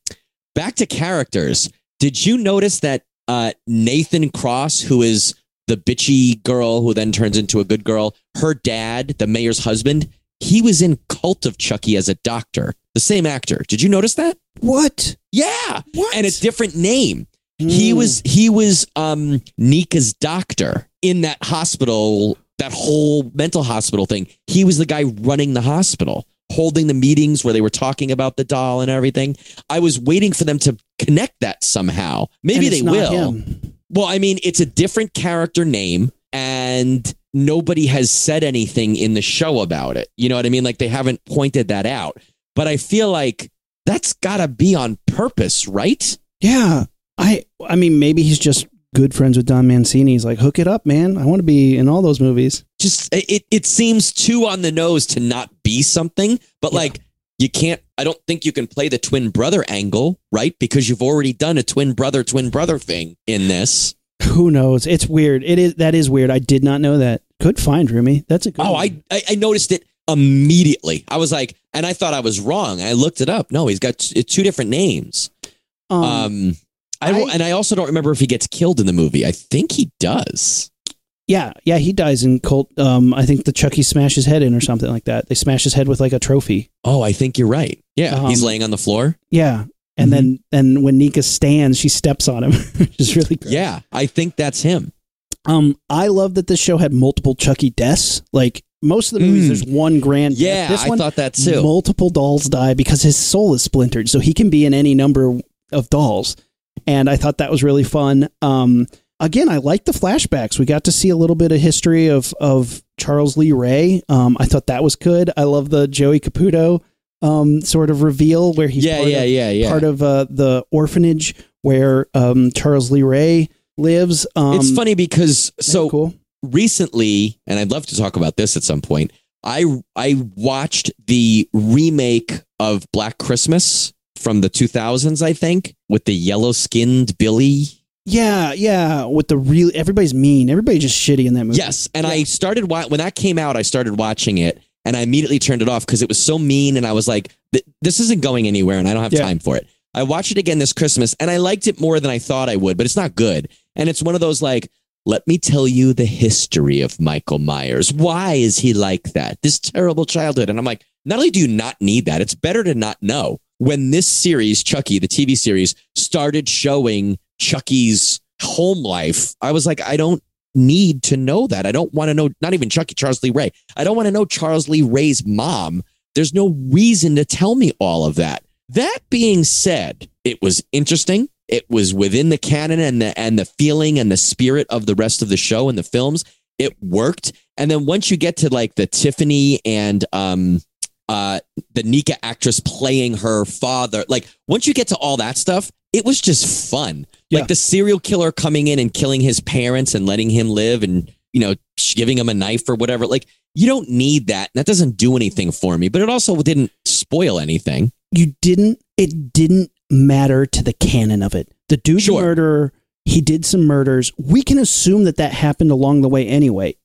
[SPEAKER 2] back to characters. Did you notice that uh, Nathan Cross, who is the bitchy girl who then turns into a good girl, her dad, the mayor's husband, he was in Cult of Chucky as a doctor. The same actor. Did you notice that?
[SPEAKER 1] What?
[SPEAKER 2] Yeah,
[SPEAKER 1] What?
[SPEAKER 2] and a different name. He
[SPEAKER 1] Mm.
[SPEAKER 2] was he was um Nica's doctor in that hospital, that whole mental hospital thing. He was the guy running the hospital, holding the meetings where they were talking about the doll and everything. I was waiting for them to connect that somehow. Maybe they will.
[SPEAKER 1] him.
[SPEAKER 2] Well, I mean, it's a different character name and nobody has said anything in the show about it. You know what I mean? Like they haven't pointed that out. But I feel like that's got to be on purpose, right?
[SPEAKER 1] Yeah, I. I mean, maybe he's just good friends with Don Mancini. He's like, hook it up, man. I want to be in all those movies.
[SPEAKER 2] just it it seems too on the nose to not be something but
[SPEAKER 1] Yeah.
[SPEAKER 2] like you can't i don't think you can play the twin brother angle right because you've already done a twin brother twin brother thing in this
[SPEAKER 1] Who knows? It's weird. It is. That is weird. I did not know that. Good find, Rumi. That's a good.
[SPEAKER 2] oh
[SPEAKER 1] one.
[SPEAKER 2] I, I i noticed it immediately i was like and i thought i was wrong i looked it up no he's got t- two different names
[SPEAKER 1] Um,
[SPEAKER 2] um I, don't-
[SPEAKER 1] I-
[SPEAKER 2] and I also don't remember if he gets killed in the movie. I think he does.
[SPEAKER 1] yeah, yeah. He dies in Cult. Um, I think the Chucky smash his head in or something like that. They smash his head with like a trophy.
[SPEAKER 2] Oh, I think you're right. Yeah,
[SPEAKER 1] Um,
[SPEAKER 2] he's laying on the floor.
[SPEAKER 1] Yeah. And
[SPEAKER 2] Mhm.
[SPEAKER 1] then, then when Nica stands, she steps on him, which is really gross.
[SPEAKER 2] Yeah, I think that's him.
[SPEAKER 1] Um, I love that this show had multiple Chucky deaths. Like most of the movies,
[SPEAKER 2] Mm.
[SPEAKER 1] there's one grand. death.
[SPEAKER 2] Yeah,
[SPEAKER 1] this
[SPEAKER 2] I
[SPEAKER 1] one,
[SPEAKER 2] thought that too.
[SPEAKER 1] multiple dolls die because his soul is splintered, so he can be in any number of dolls. And I thought that was really fun. Um, again, I like the flashbacks. We got to see a little bit of history of of Charles Lee Ray. Um, I thought that was good. I love the Joey Caputo um, sort of reveal where he's
[SPEAKER 2] yeah,
[SPEAKER 1] part
[SPEAKER 2] yeah,
[SPEAKER 1] of,
[SPEAKER 2] yeah, yeah.
[SPEAKER 1] part of uh, the orphanage where um, Charles Lee Ray lives. Um,
[SPEAKER 2] it's funny because so
[SPEAKER 1] cool.
[SPEAKER 2] recently, and I'd love to talk about this at some point. I I watched the remake of Black Christmas from the 2000s, I think, with the yellow skinned Billy.
[SPEAKER 1] Yeah, yeah. With the real, everybody's mean. Everybody's just shitty in that movie.
[SPEAKER 2] Yes, and I started wa- when that came out. I started watching it, and I immediately turned it off because it was so mean, and I was like, "This isn't going anywhere," and I don't have
[SPEAKER 1] Yeah.
[SPEAKER 2] time for it. I watched it again this Christmas, and I liked it more than I thought I would, but it's not good. And it's one of those like, let me tell you the history of Michael Myers. Why is he like that? This terrible childhood, and I'm like, not only do you not need that, it's better to not know. When this series, Chucky, the TV series, started showing Chucky's home life, I was like, I don't need to know that. I don't want to know, not even Chucky, Charles Lee Ray. I don't want to know Charles Lee Ray's mom. There's no reason to tell me all of that. That being said, it was interesting. It was within the canon and the and the feeling and the spirit of the rest of the show and the films. It worked. And then once you get to like the Tiffany and um uh the Nica actress playing her father, like once you get to all that stuff, it was just fun.
[SPEAKER 1] Yeah.
[SPEAKER 2] Like the serial killer coming in and killing his parents and letting him live and you know giving him a knife or whatever. Like you don't need that. That doesn't do anything for me, but it also didn't spoil anything.
[SPEAKER 1] you didn't it didn't matter to the canon of it the dude's
[SPEAKER 2] Sure.
[SPEAKER 1] murderer he did some murders we can assume that that happened along the way anyway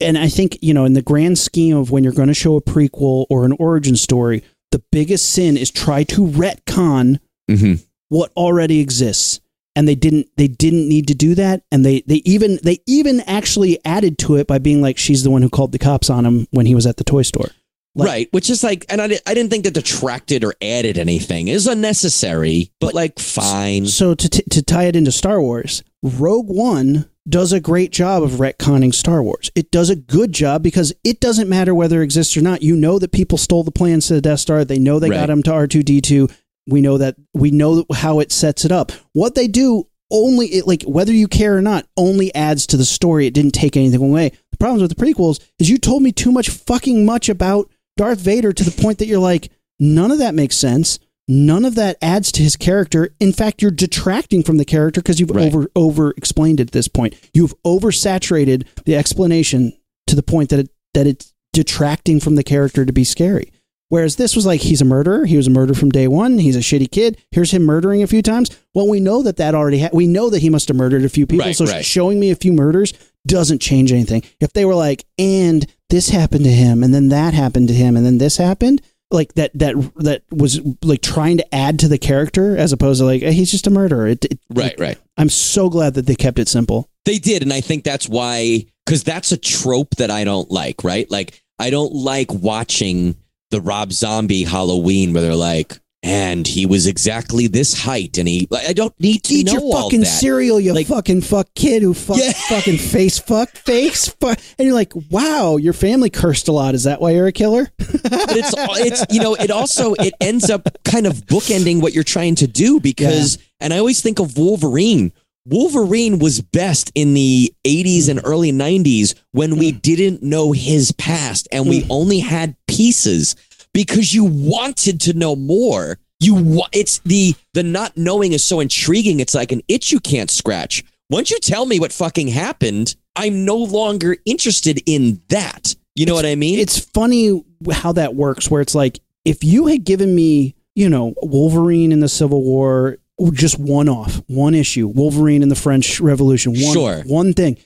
[SPEAKER 1] and i think you know in the grand scheme of when you're going to show a prequel or an origin story the biggest sin is try to retcon
[SPEAKER 2] Mm-hmm.
[SPEAKER 1] what already exists and they didn't they didn't need to do that and they they even they even actually added to it by being like she's the one who called the cops on him when he was at the toy store Like-
[SPEAKER 2] right, which is like, and I, I didn't think that detracted or added anything. Was unnecessary, but like fine.
[SPEAKER 1] So to t- to tie it into Star Wars, Rogue One does a great job of retconning Star Wars. It does a good job because it doesn't matter whether it exists or not. You know that people stole the plans to the Death Star. They know they
[SPEAKER 2] Right.
[SPEAKER 1] got them to R two D two. We know that we know how it sets it up. What they do only it like whether you care or not only adds to the story. It didn't take anything away. The problems with the prequels is you told me too much fucking much about Darth Vader to the point that you're like none of that makes sense. None of that adds to his character. In fact, you're detracting from the character because you've
[SPEAKER 2] Right.
[SPEAKER 1] over over explained it at this point. You've oversaturated the explanation to the point that it that it's detracting from the character to be scary. Whereas this was like he's a murderer. He was a murderer from day one. He's a shitty kid. Here's him murdering a few times. Well, we know that that already. Ha- we know that he must have murdered a few people.
[SPEAKER 2] Right,
[SPEAKER 1] so
[SPEAKER 2] right.
[SPEAKER 1] showing me a few murders doesn't change anything. If they were like, and this happened to him, and then that happened to him, and then this happened, like that that that was like trying to add to the character as opposed to like eh, he's just a murderer. It, it-
[SPEAKER 2] Right, right.
[SPEAKER 1] I'm so glad that they kept it simple.
[SPEAKER 2] They did, and I think that's why because that's a trope that I don't like. Right, like I don't like watching the Rob Zombie Halloween where they're like, and he was exactly this height, and he i don't need to
[SPEAKER 1] Eat
[SPEAKER 2] know
[SPEAKER 1] your fucking cereal, you
[SPEAKER 2] Like-
[SPEAKER 1] fucking fuck kid who fuck
[SPEAKER 2] Yeah.
[SPEAKER 1] fucking face fuck face fuck, and you're like, wow, your family cursed a lot. Is that why you're a killer?
[SPEAKER 2] but it's it's you know it also it ends up kind of bookending what you're trying to do because and I always think of Wolverine. Wolverine was best in the 80s and early 90s when we mm. didn't know his past and we mm. only had pieces because you wanted to know more. You it's the the not knowing is so intriguing. It's like an itch you can't scratch. Once you tell me what fucking happened, I'm no longer interested in that. You know what I mean?
[SPEAKER 1] it's funny how that works where it's like if you had given me you know wolverine in the civil war just one off one issue wolverine in the french revolution one,
[SPEAKER 2] Sure.
[SPEAKER 1] one thing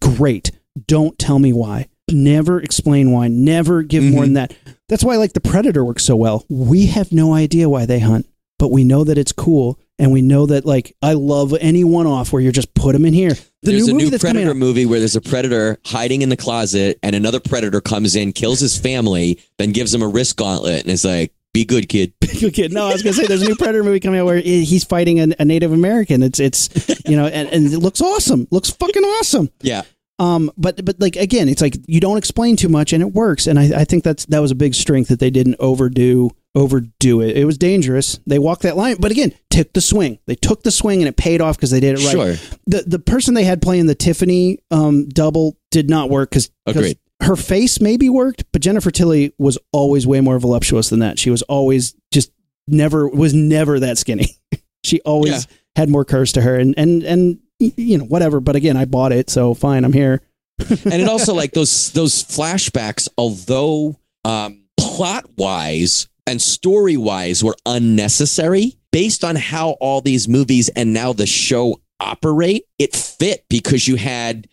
[SPEAKER 1] great don't tell me why never explain why never give more than mm-hmm. that. That's why like the predator works so well. We have no idea why they hunt but we know that it's cool and we know that like i love any one off where you're just put them in here. The
[SPEAKER 2] there's
[SPEAKER 1] new
[SPEAKER 2] a
[SPEAKER 1] movie
[SPEAKER 2] new predator movie where there's a predator hiding in the closet and another predator comes in kills his family then gives him a wrist gauntlet and is like be good kid.
[SPEAKER 1] Okay, no, I was gonna say there's a new Predator movie coming out where he's fighting a, a Native American. It's it's you know, and, and it looks awesome. Looks fucking awesome.
[SPEAKER 2] yeah
[SPEAKER 1] Um, but but like again, it's like you don't explain too much and it works. And I, I think that's that was a big strength that they didn't overdo overdo it. It was dangerous. They walked that line, but again, took the swing. They took the swing and it paid off because they did it right.
[SPEAKER 2] Sure.
[SPEAKER 1] The the person they had playing the Tiffany um double did not work because
[SPEAKER 2] Agreed.
[SPEAKER 1] her face maybe worked, but Jennifer Tilly was always way more voluptuous than that. She was always just never was never that skinny. she always
[SPEAKER 2] Yeah.
[SPEAKER 1] had more curves to her and and and you know whatever. But again, I bought it, so fine. I'm here.
[SPEAKER 2] and it also like those those flashbacks although um plot wise and story wise were unnecessary based on how all these movies and now the show operate it fit because you had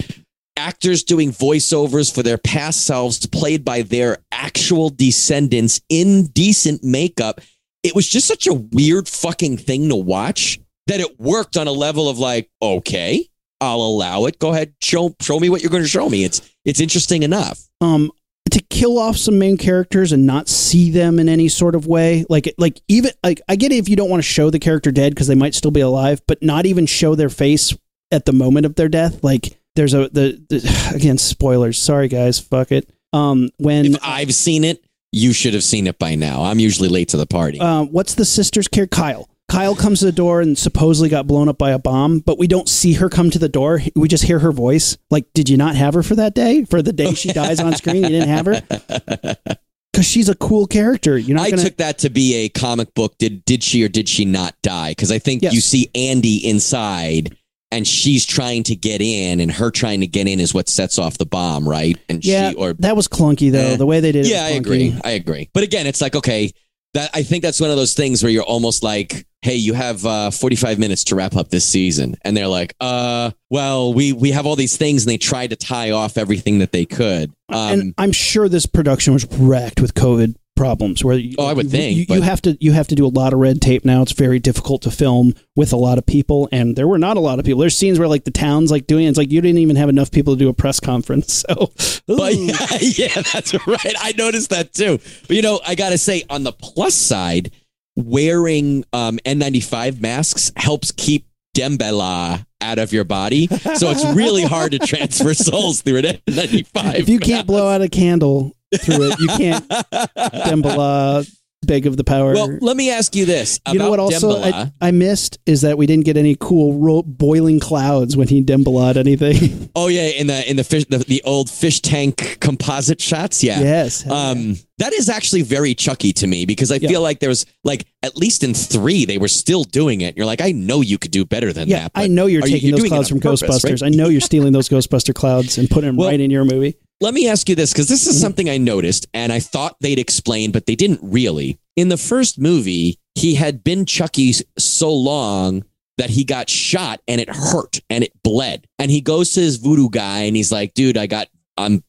[SPEAKER 2] actors doing voiceovers for their past selves played by their actual descendants in decent makeup it was just such a weird fucking thing to watch that it worked on a level of like okay I'll allow it. Go ahead, show show me what you're going to show me. It's it's interesting enough.
[SPEAKER 1] um to kill off some main characters and not see them in any sort of way like like even like i get it if you don't want to show the character dead because they might still be alive but not even show their face at the moment of their death. Like there's a the, the again spoilers. Sorry guys, fuck it. Um, when
[SPEAKER 2] If I've seen it, you should have seen it by now. I'm usually late to the party.
[SPEAKER 1] uh, what's the sister's care? Kyle. Kyle comes to the door and supposedly got blown up by a bomb, but we don't see her come to the door. We just hear her voice. Like, did you not have her for that day? For the day she dies on screen, you didn't have her because she's a cool character. You're not
[SPEAKER 2] I
[SPEAKER 1] gonna.
[SPEAKER 2] took that to be a comic book. Did did she or did she not die? Because I think
[SPEAKER 1] Yes.
[SPEAKER 2] you see Andy inside, and she's trying to get in, and her trying to get in is what sets off the bomb, right? And
[SPEAKER 1] yeah,
[SPEAKER 2] she or
[SPEAKER 1] that was clunky though.
[SPEAKER 2] Eh.
[SPEAKER 1] the way they did it.
[SPEAKER 2] yeah, I agree. I agree. But again, it's like okay, that I think that's one of those things where you're almost like, hey, you have uh, 45 minutes to wrap up this season, and they're like, uh, well, we we have all these things, and they tried to tie off everything that they could. Um,
[SPEAKER 1] and I'm sure this production was wrecked with COVID problems. Where you,
[SPEAKER 2] Oh, I would
[SPEAKER 1] you-
[SPEAKER 2] think,
[SPEAKER 1] you, you have to you have to do a lot of red tape now. It's very difficult to film with a lot of people, and there were not a lot of people. There's scenes where like the town's like doing. It's like you didn't even have enough people to do a press conference. So,
[SPEAKER 2] But yeah, that's right. I noticed that too. But you know, I gotta say, on the plus side, wearing um, N95 masks helps keep Damballa out of your body. So it's really hard to transfer souls through an N95.
[SPEAKER 1] if you can't blow out a candle through it, you can't Damballa beg of the power.
[SPEAKER 2] Well, let me ask you this about
[SPEAKER 1] you know what? Also, I, I missed is that we didn't get any cool ro- boiling clouds when he Damballa'd anything.
[SPEAKER 2] oh yeah, in the in the fish the, the old fish tank composite shots. Yeah.
[SPEAKER 1] yes.
[SPEAKER 2] Um, that is actually very Chucky to me because I
[SPEAKER 1] Yeah.
[SPEAKER 2] feel like there was like at least in three they were still doing it. You're like, I know you could do better than
[SPEAKER 1] yeah,
[SPEAKER 2] that.
[SPEAKER 1] I know you're
[SPEAKER 2] are you-
[SPEAKER 1] taking
[SPEAKER 2] you're
[SPEAKER 1] those clouds from
[SPEAKER 2] purpose,
[SPEAKER 1] Ghostbusters.
[SPEAKER 2] right?
[SPEAKER 1] I know you're stealing those Ghostbuster clouds and putting them
[SPEAKER 2] Well-
[SPEAKER 1] right in your movie.
[SPEAKER 2] Let me ask you this because this is
[SPEAKER 1] Mhm.
[SPEAKER 2] something I noticed and I thought they'd explain, but they didn't really. In the first movie, he had been Chucky so long that he got shot and it hurt and it bled. And he goes to his voodoo guy and he's like, dude, I got, I'm,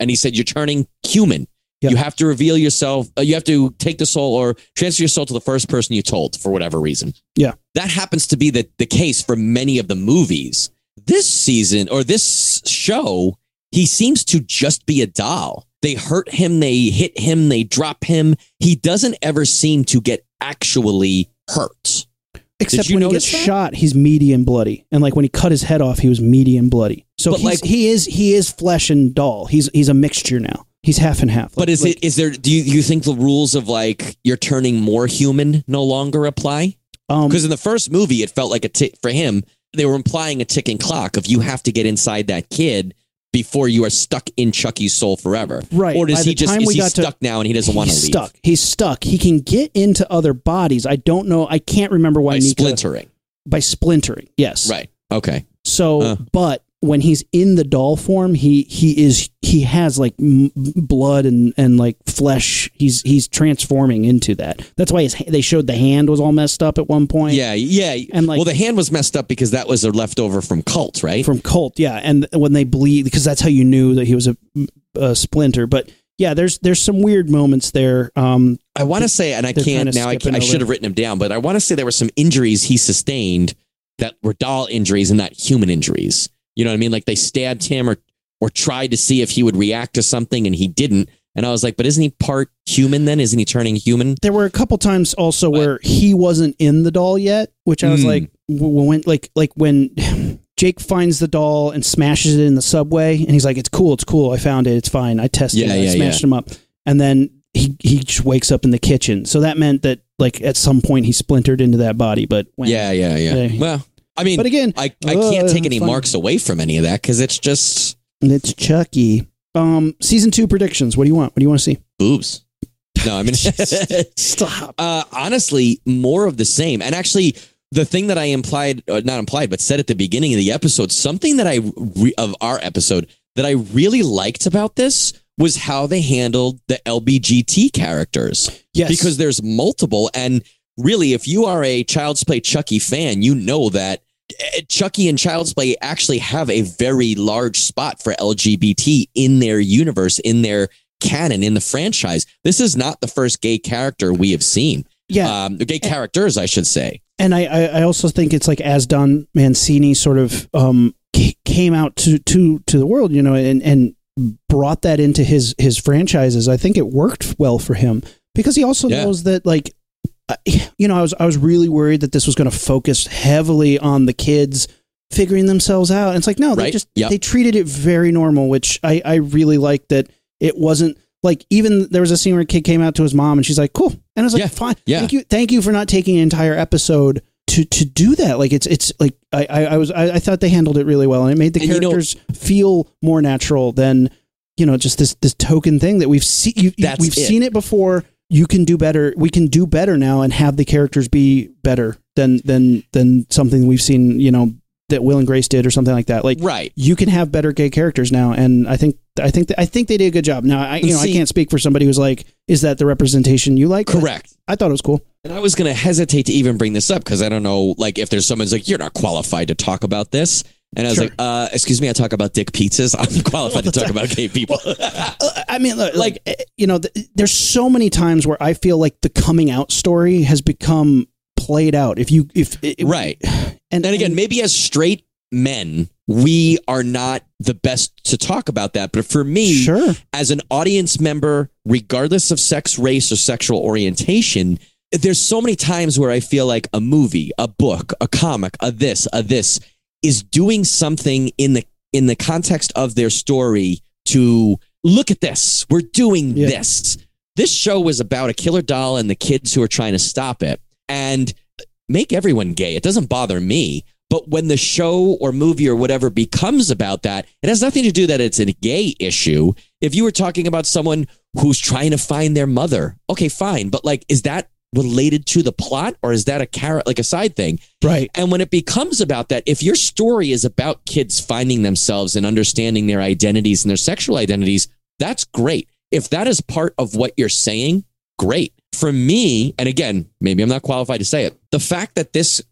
[SPEAKER 2] and he said, you're turning human. You have to reveal yourself. Uh, you have to take the soul or transfer your soul to the first person you told for whatever reason.
[SPEAKER 1] Yeah.
[SPEAKER 2] That happens to be the, the case for many of the movies. This season or this show, he seems to just be a doll. They hurt him, they hit him, they drop him. He doesn't ever seem to get actually hurt.
[SPEAKER 1] Except when he gets
[SPEAKER 2] that?
[SPEAKER 1] shot, he's meaty and bloody, and like when he cut his head off, he was meaty and bloody. So
[SPEAKER 2] But, like-
[SPEAKER 1] he is he is flesh and doll. He's he's a mixture now. He's half and half.
[SPEAKER 2] But is
[SPEAKER 1] like-
[SPEAKER 2] it is there do you, you think the rules of like you're turning more human no longer apply?
[SPEAKER 1] Um,
[SPEAKER 2] Because in the first movie, it felt like a tick for him. They were implying a ticking clock of you have to get inside that kid before you are stuck in Chucky's soul forever.
[SPEAKER 1] Right.
[SPEAKER 2] Or does
[SPEAKER 1] By
[SPEAKER 2] he just is he
[SPEAKER 1] got to-
[SPEAKER 2] stuck now and he doesn't want to
[SPEAKER 1] he's
[SPEAKER 2] leave?
[SPEAKER 1] stuck. He's stuck. He can get into other bodies. I don't know. I can't remember why
[SPEAKER 2] By
[SPEAKER 1] Nica-
[SPEAKER 2] splintering.
[SPEAKER 1] by splintering. Yes.
[SPEAKER 2] Right. Okay.
[SPEAKER 1] So,
[SPEAKER 2] Uh.
[SPEAKER 1] but when he's in the doll form, he he is he has like m- blood and and like flesh. He's he's transforming into that. That's why his they showed the hand was all messed up at one point.
[SPEAKER 2] Yeah, yeah.
[SPEAKER 1] And, like-
[SPEAKER 2] well, the hand was messed up because that was a leftover from Cult, right?
[SPEAKER 1] from Cult, Yeah, and when they bleed, because that's how you knew that he was a, a splinter. But yeah, there's there's some weird moments there. Um,
[SPEAKER 2] I want to say, and I can't now. I,
[SPEAKER 1] skipping
[SPEAKER 2] I should have written him down, but I want to say there were some injuries he sustained that were doll injuries and not human injuries. You know what I mean? Like they stabbed him or or tried to see if he would react to something, and he didn't. And I was like, but isn't he part human then? Isn't he turning human?
[SPEAKER 1] there were a couple times also where he wasn't in the doll yet, which I was
[SPEAKER 2] Mm.
[SPEAKER 1] like, when like like when Jake finds the doll and smashes it in the subway, and he's like, "It's cool, it's cool. I found it. It's fine. I tested
[SPEAKER 2] Yeah,
[SPEAKER 1] it. I
[SPEAKER 2] yeah,
[SPEAKER 1] smashed him up." And then he he just wakes up in the kitchen. So that meant that like at some point he splintered into that body. But when,
[SPEAKER 2] Yeah, yeah, yeah.
[SPEAKER 1] Yeah.
[SPEAKER 2] Well, I mean,
[SPEAKER 1] But again,
[SPEAKER 2] I, I
[SPEAKER 1] uh,
[SPEAKER 2] can't take any marks away from any of that because it's just
[SPEAKER 1] it's Chucky. Um, season two predictions. What do you want? What do you want to see?
[SPEAKER 2] boobs. No, I mean,
[SPEAKER 1] Stop.
[SPEAKER 2] Uh, honestly, more of the same. And actually, the thing that I implied, uh, not implied, but said at the beginning of the episode, something that I re- of our episode that I really liked about this was how they handled the LBGT characters
[SPEAKER 1] Yes,
[SPEAKER 2] because there's multiple. And really, if you are a Child's Play Chucky fan, you know that Chucky and Child's Play actually have a very large spot for LGBT in their universe, in their canon, in the franchise. This is not the first gay character we have seen.
[SPEAKER 1] yeah,
[SPEAKER 2] Um, gay characters, I should say.
[SPEAKER 1] and I, I I also think it's like as Don Mancini sort of um came out to to to the world, you know, and and brought that into his his franchises. I think it worked well for him because he also
[SPEAKER 2] Yeah.
[SPEAKER 1] knows that like. You know, I was I was really worried that this was going to focus heavily on the kids figuring themselves out. And it's like no, they
[SPEAKER 2] Right.
[SPEAKER 1] just
[SPEAKER 2] Yep.
[SPEAKER 1] they treated it very normal, which I I really like that it wasn't like even there was a scene where a kid came out to his mom and she's like cool, and I was like
[SPEAKER 2] Yeah.
[SPEAKER 1] fine,
[SPEAKER 2] Yeah.
[SPEAKER 1] thank you, thank you for not taking an entire episode. To, to do that like it's it's like I, I, I was I, I thought they handled it really well and it made the
[SPEAKER 2] And you know-
[SPEAKER 1] characters feel more natural than you know just this this token thing that we've seen you, you-
[SPEAKER 2] That's
[SPEAKER 1] we've
[SPEAKER 2] it.
[SPEAKER 1] seen it before you can do better we can do better now and have the characters be better than than than something we've seen you know that Will and Grace did or something like that like
[SPEAKER 2] Right.
[SPEAKER 1] you can have better gay characters now and I think I think I think they did a good job now I you know I can't speak for somebody who's like is that the representation you like
[SPEAKER 2] Correct.
[SPEAKER 1] I thought it was cool
[SPEAKER 2] And I was going to hesitate to even bring this up because I don't know, like, if there's someone's like, you're not qualified to talk about this. And I was
[SPEAKER 1] Sure.
[SPEAKER 2] like, uh, excuse me, I talk about dick pizzas. I'm qualified to talk about gay people.
[SPEAKER 1] Uh, I mean, look, like eh, you know, th- there's so many times where I feel like the coming out story has become played out. If you, if it,
[SPEAKER 2] right.
[SPEAKER 1] and,
[SPEAKER 2] And again, maybe as straight men, we are not the best to talk about that. But for me,
[SPEAKER 1] sure,
[SPEAKER 2] as an audience member, regardless of sex, race, or sexual orientation, there's so many times where I feel like a movie, a book, a comic, a this, a this is doing something in the in the context of their story to look at this. We're doing
[SPEAKER 1] Yeah.
[SPEAKER 2] this. This show was about a killer doll and the kids who are trying to stop it and make everyone gay. It doesn't bother me. But when the show or movie or whatever becomes about that, it has nothing to do that it's a gay issue. If you were talking about someone who's trying to find their mother, okay, fine. But like, is that related to the plot or is that a carrot, like a side thing?
[SPEAKER 1] right,
[SPEAKER 2] And when it becomes about that, if your story is about kids finding themselves and understanding their identities and their sexual identities, that's great. If that is part of what you're saying, great. For me, and again, maybe I'm not qualified to say it, the fact that this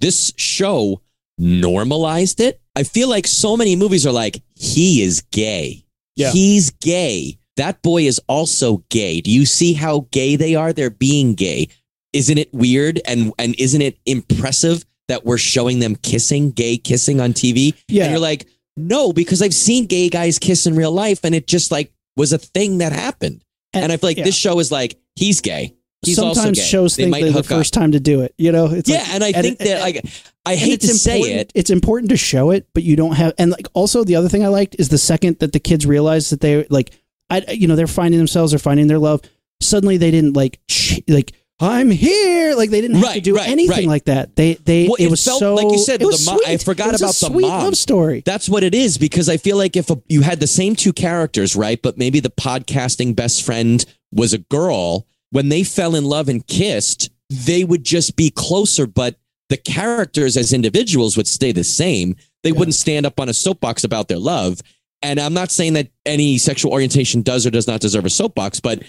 [SPEAKER 2] this show normalized it, I feel like so many movies are like, he is gay.
[SPEAKER 1] Yeah.
[SPEAKER 2] He's gay. That boy is also gay. Do you see how gay they are? They're being gay. Isn't it weird and and isn't it impressive that we're showing them kissing, gay kissing on TV?
[SPEAKER 1] yeah,
[SPEAKER 2] And you're like, no, because I've seen gay guys kiss in real life and it just like was a thing that happened. And, I feel like
[SPEAKER 1] yeah.
[SPEAKER 2] this show is like, he's gay. He's
[SPEAKER 1] sometimes
[SPEAKER 2] also gay.
[SPEAKER 1] shows
[SPEAKER 2] They
[SPEAKER 1] think
[SPEAKER 2] might
[SPEAKER 1] they're the
[SPEAKER 2] hook up.
[SPEAKER 1] first time to do it. You know, it's
[SPEAKER 2] Yeah,
[SPEAKER 1] like-
[SPEAKER 2] and I think that like I hate to say it.
[SPEAKER 1] It's important to show it, but you don't have. And like also the other thing I liked is the second that the kids realized that they like, I you know they're finding themselves, they're finding their love. Suddenly they didn't like ch- like I'm here. Like they didn't have to do
[SPEAKER 2] right,
[SPEAKER 1] anything
[SPEAKER 2] right.
[SPEAKER 1] like that. They they
[SPEAKER 2] Well,
[SPEAKER 1] it,
[SPEAKER 2] it
[SPEAKER 1] was
[SPEAKER 2] felt
[SPEAKER 1] so
[SPEAKER 2] like you said,
[SPEAKER 1] it was
[SPEAKER 2] the mo- I forgot
[SPEAKER 1] It was a
[SPEAKER 2] about the
[SPEAKER 1] sweet
[SPEAKER 2] mom.
[SPEAKER 1] love story.
[SPEAKER 2] That's what it is because I feel like if a, you had the same two characters, right, but maybe the podcasting best friend was a girl, when they fell in love and kissed, they would just be closer, but the characters as individuals would stay the same. They
[SPEAKER 1] Yeah.
[SPEAKER 2] wouldn't stand up on a soapbox about their love. And I'm not saying that any sexual orientation does or does not deserve a soapbox, but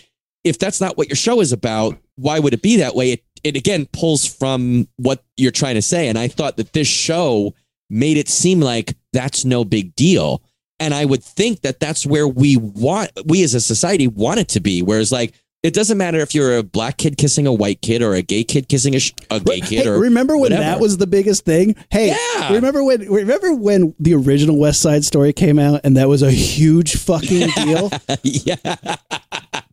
[SPEAKER 2] if that's not what your show is about, why would it be that way? It, it again pulls from what you're trying to say. And I thought that this show made it seem like that's no big deal. And I would think that that's where we want, we as a society want it to be. Whereas, like, it doesn't matter if you're a black kid kissing a white kid or a gay kid kissing a, sh- a gay kid
[SPEAKER 1] Hey,
[SPEAKER 2] or
[SPEAKER 1] remember when
[SPEAKER 2] whatever.
[SPEAKER 1] that was the biggest thing? Hey,
[SPEAKER 2] Yeah.
[SPEAKER 1] remember when remember when the original West Side Story came out and that was a huge fucking deal?
[SPEAKER 2] yeah,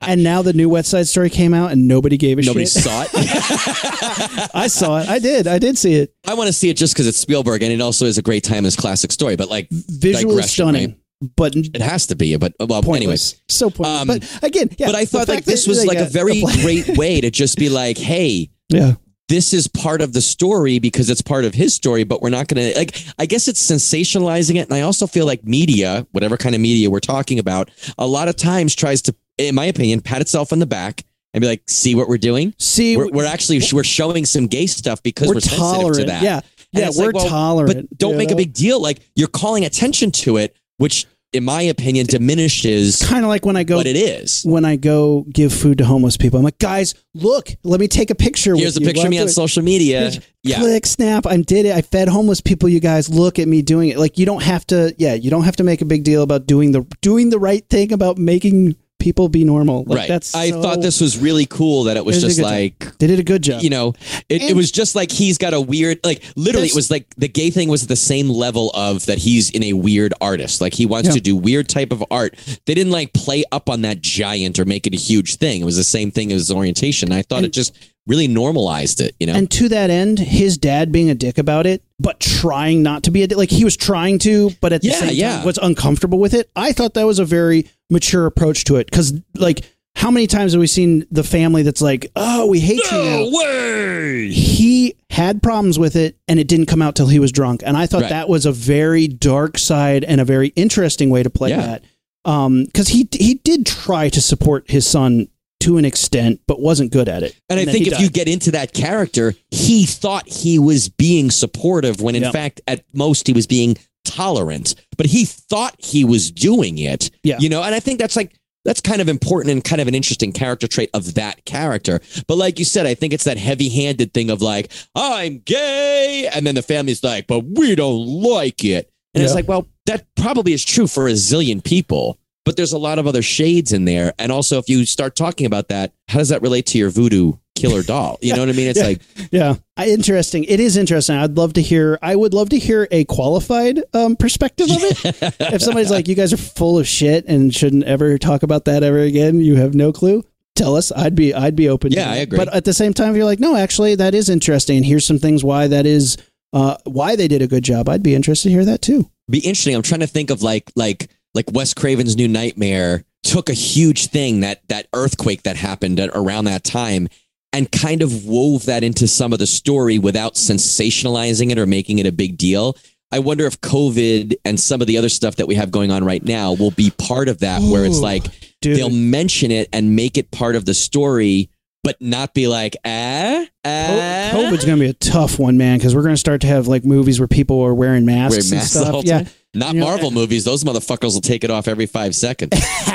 [SPEAKER 1] and now the new West Side Story came out and nobody gave a
[SPEAKER 2] nobody
[SPEAKER 1] shit.
[SPEAKER 2] Nobody saw it.
[SPEAKER 1] I saw it. I did. I did see it.
[SPEAKER 2] I want to see it just because it's Spielberg and it also is a great time timeless classic story. But like,
[SPEAKER 1] Visually stunning,
[SPEAKER 2] right?
[SPEAKER 1] But
[SPEAKER 2] It has to be. But well,
[SPEAKER 1] pointless.
[SPEAKER 2] anyways.
[SPEAKER 1] so pointless.
[SPEAKER 2] Um,
[SPEAKER 1] but again, yeah.
[SPEAKER 2] but I thought like this was like a very
[SPEAKER 1] the-
[SPEAKER 2] great way to just be like, hey,
[SPEAKER 1] yeah.
[SPEAKER 2] this is part of the story because it's part of his story, but we're not going to like, I guess it's sensationalizing it. And I also feel like media, whatever kind of media we're talking about, a lot of times tries to, in my opinion, pat itself on the back and be like, see what we're doing?
[SPEAKER 1] See,
[SPEAKER 2] We're, we're actually, we're showing some gay stuff because we're,
[SPEAKER 1] we're
[SPEAKER 2] sensitive
[SPEAKER 1] tolerant.
[SPEAKER 2] to that.
[SPEAKER 1] Yeah,
[SPEAKER 2] And
[SPEAKER 1] yeah, we're
[SPEAKER 2] like, well,
[SPEAKER 1] tolerant.
[SPEAKER 2] But don't make
[SPEAKER 1] know?
[SPEAKER 2] a big deal. Like you're calling attention to it, which in my opinion diminishes
[SPEAKER 1] Kind of like when I go
[SPEAKER 2] what it is.
[SPEAKER 1] when I go give food to homeless people. I'm like, guys, look, let me take a picture.
[SPEAKER 2] Here's a
[SPEAKER 1] you.
[SPEAKER 2] picture of me on
[SPEAKER 1] it.
[SPEAKER 2] social media. Yeah.
[SPEAKER 1] Click, snap. I did it. I fed homeless people. You guys, look at me doing it. Like you don't have to. Yeah, you don't have to make a big deal about doing the doing the right thing about making people be normal. Like,
[SPEAKER 2] right.
[SPEAKER 1] That's.
[SPEAKER 2] I
[SPEAKER 1] so-
[SPEAKER 2] thought this was really cool that it was
[SPEAKER 1] They did
[SPEAKER 2] just
[SPEAKER 1] good job.
[SPEAKER 2] like
[SPEAKER 1] They did a good job.
[SPEAKER 2] you know, it, it was just like he's got a weird, like literally, it was like the gay thing was at the same level of that he's in a weird artist. Like he wants
[SPEAKER 1] Yeah.
[SPEAKER 2] to do weird type of art. They didn't like play up on that giant or make it a huge thing. It was the same thing as orientation. I thought it just really normalized it. You know,
[SPEAKER 1] And to that end, his dad being a dick about it, but trying not to be a dick, like he was trying to, but at the
[SPEAKER 2] Yeah,
[SPEAKER 1] same time
[SPEAKER 2] yeah.
[SPEAKER 1] was uncomfortable with it. I thought that was a very mature approach to it because, like, how many times have we seen the family that's like, "Oh, we hate you now."
[SPEAKER 2] way.
[SPEAKER 1] He had problems with it, and it didn't come out till he was drunk. And I thought
[SPEAKER 2] Right.
[SPEAKER 1] that was a very dark side and a very interesting way to play
[SPEAKER 2] Yeah.
[SPEAKER 1] that. Um, because he he did try to support his son to an extent, but wasn't good at it.
[SPEAKER 2] And I think if you get into that character, he thought he was being supportive when in
[SPEAKER 1] Yep.
[SPEAKER 2] fact, at most, he was being tolerant. But he thought he was doing it.
[SPEAKER 1] Yeah.
[SPEAKER 2] You know, and I think that's like, that's kind of important and kind of an interesting character trait of that character. But like you said, I think it's that heavy handed thing of like, I'm gay. And then the family's like, but we don't like it. And it's like, well, that probably is true for a zillion people. But there's a lot of other shades in there. And also, if you start talking about that, how does that relate to your voodoo killer doll? You know what I mean? It's
[SPEAKER 1] Yeah.
[SPEAKER 2] like,
[SPEAKER 1] Yeah, interesting. It is interesting. I'd love to hear. I would love to hear a qualified um, perspective of it. if somebody's like, "You guys are full of shit and shouldn't ever talk about that ever again," you have no clue. Tell us. I'd be. I'd be open. to
[SPEAKER 2] Yeah, I agree.
[SPEAKER 1] But at the same time, if you're like, "No, actually, that is interesting," and here's some things why that is. Uh, why they did a good job. I'd be interested to hear that too.
[SPEAKER 2] be interesting. I'm trying to think of like, like, like Wes Craven's New Nightmare took a huge thing that that earthquake that happened at, around that time and kind of wove that into some of the story without sensationalizing it or making it a big deal. I wonder if COVID and some of the other stuff that we have going on right now will be part of that, where it's like
[SPEAKER 1] Dude,
[SPEAKER 2] they'll mention it and make it part of the story, but not be like, ah, ah.
[SPEAKER 1] COVID's going to be a tough one, man, because we're going to start to have like movies where people are wearing masks,
[SPEAKER 2] Wear
[SPEAKER 1] and
[SPEAKER 2] masks the
[SPEAKER 1] stuff. Yeah,
[SPEAKER 2] time? Not
[SPEAKER 1] You know,
[SPEAKER 2] Marvel movies. Those motherfuckers will take it off every five seconds.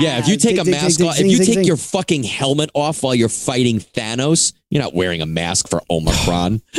[SPEAKER 2] Yeah, if you take a mask off, if you take your fucking helmet off while you're fighting Thanos, you're not wearing a mask for Omicron.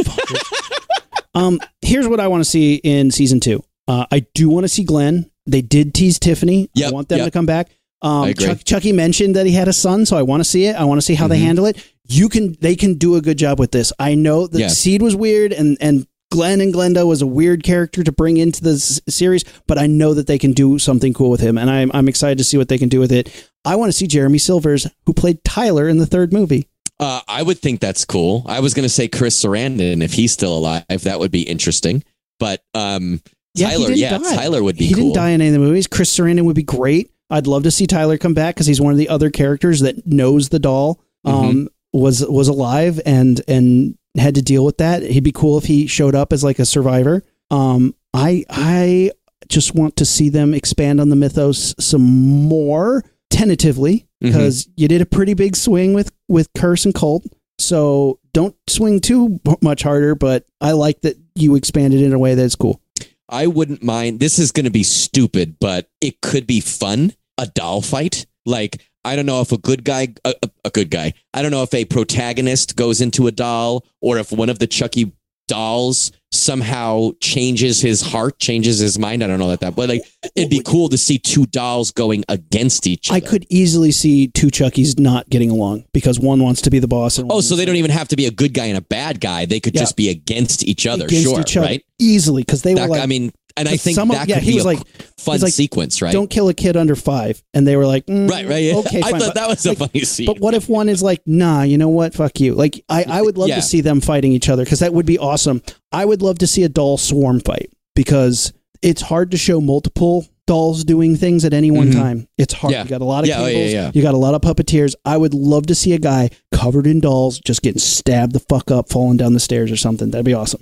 [SPEAKER 1] Um, here's what I want to see in season two. Uh, I do want to see Glen. They did tease Tiffany. I want them
[SPEAKER 2] yep.
[SPEAKER 1] to come back. Um, Chuck, Chucky mentioned that he had a son, so I want to see it. I want to see how they
[SPEAKER 2] Mhm.
[SPEAKER 1] handle it. You can, they can do a good job with this. I know that
[SPEAKER 2] Yeah.
[SPEAKER 1] Seed was weird, and and Glen and Glenda was a weird character to bring into the s- series, but I know that they can do something cool with him, and I'm I'm excited to see what they can do with it. I want to see Jeremy Sylvers, who played Tyler in the third movie.
[SPEAKER 2] Uh, I would think that's cool. I was going to say Chris Sarandon if he's still alive. That would be interesting. But um,
[SPEAKER 1] Yeah,
[SPEAKER 2] Tyler, yeah,
[SPEAKER 1] die.
[SPEAKER 2] Tyler would be
[SPEAKER 1] he
[SPEAKER 2] cool.
[SPEAKER 1] didn't die in any of the movies. Chris Sarandon would be great. I'd love to see Tyler come back because he's one of the other characters that knows the doll
[SPEAKER 2] Mm-hmm.
[SPEAKER 1] um, was was alive and and had to deal with that. He'd be cool if he showed up as like a survivor. Um, I I just want to see them expand on the mythos some more tentatively
[SPEAKER 2] Mm-hmm.
[SPEAKER 1] because you did a pretty big swing with with curse and cult. So don't swing too much harder. But I like that you expanded in a way that's cool.
[SPEAKER 2] I wouldn't mind. This is going to be stupid, but it could be fun. A doll fight. Like, I don't know if a good guy, a, a- good guy, I don't know if a protagonist goes into a doll or if one of the Chucky dolls somehow changes his heart, changes his mind. I don't know that that, but like, it'd be cool to see two dolls going against each other.
[SPEAKER 1] I could easily see two Chuckies not getting along because one wants to be the boss. And
[SPEAKER 2] oh, so they don't even have to be a good guy and a bad guy. They could
[SPEAKER 1] Yeah.
[SPEAKER 2] just be against each other.
[SPEAKER 1] against
[SPEAKER 2] sure,
[SPEAKER 1] each other
[SPEAKER 2] right?
[SPEAKER 1] easily because they
[SPEAKER 2] That-
[SPEAKER 1] were like,
[SPEAKER 2] I mean, and I think
[SPEAKER 1] some of-
[SPEAKER 2] that
[SPEAKER 1] yeah,
[SPEAKER 2] could
[SPEAKER 1] he
[SPEAKER 2] be
[SPEAKER 1] was
[SPEAKER 2] a
[SPEAKER 1] like-
[SPEAKER 2] fun
[SPEAKER 1] like,
[SPEAKER 2] sequence, right?
[SPEAKER 1] "Don't kill a kid under five. and they were like, mm,
[SPEAKER 2] right, right. Yeah.
[SPEAKER 1] Okay,
[SPEAKER 2] I
[SPEAKER 1] fine.
[SPEAKER 2] thought
[SPEAKER 1] but,
[SPEAKER 2] that was a funny scene.
[SPEAKER 1] But what if one is like, nah, you know what? Fuck you. Like, I, I would love
[SPEAKER 2] Yeah.
[SPEAKER 1] to see them fighting each other because that would be awesome. I would love to see a doll swarm fight because it's hard to show multiple dolls doing things at any one
[SPEAKER 2] Mhm.
[SPEAKER 1] time. It's hard.
[SPEAKER 2] Yeah.
[SPEAKER 1] You got a lot of
[SPEAKER 2] Yeah, oh,
[SPEAKER 1] cables.
[SPEAKER 2] yeah.
[SPEAKER 1] You got a lot of puppeteers. I would love to see a guy covered in dolls just getting stabbed the fuck up, falling down the stairs or something. That'd be awesome.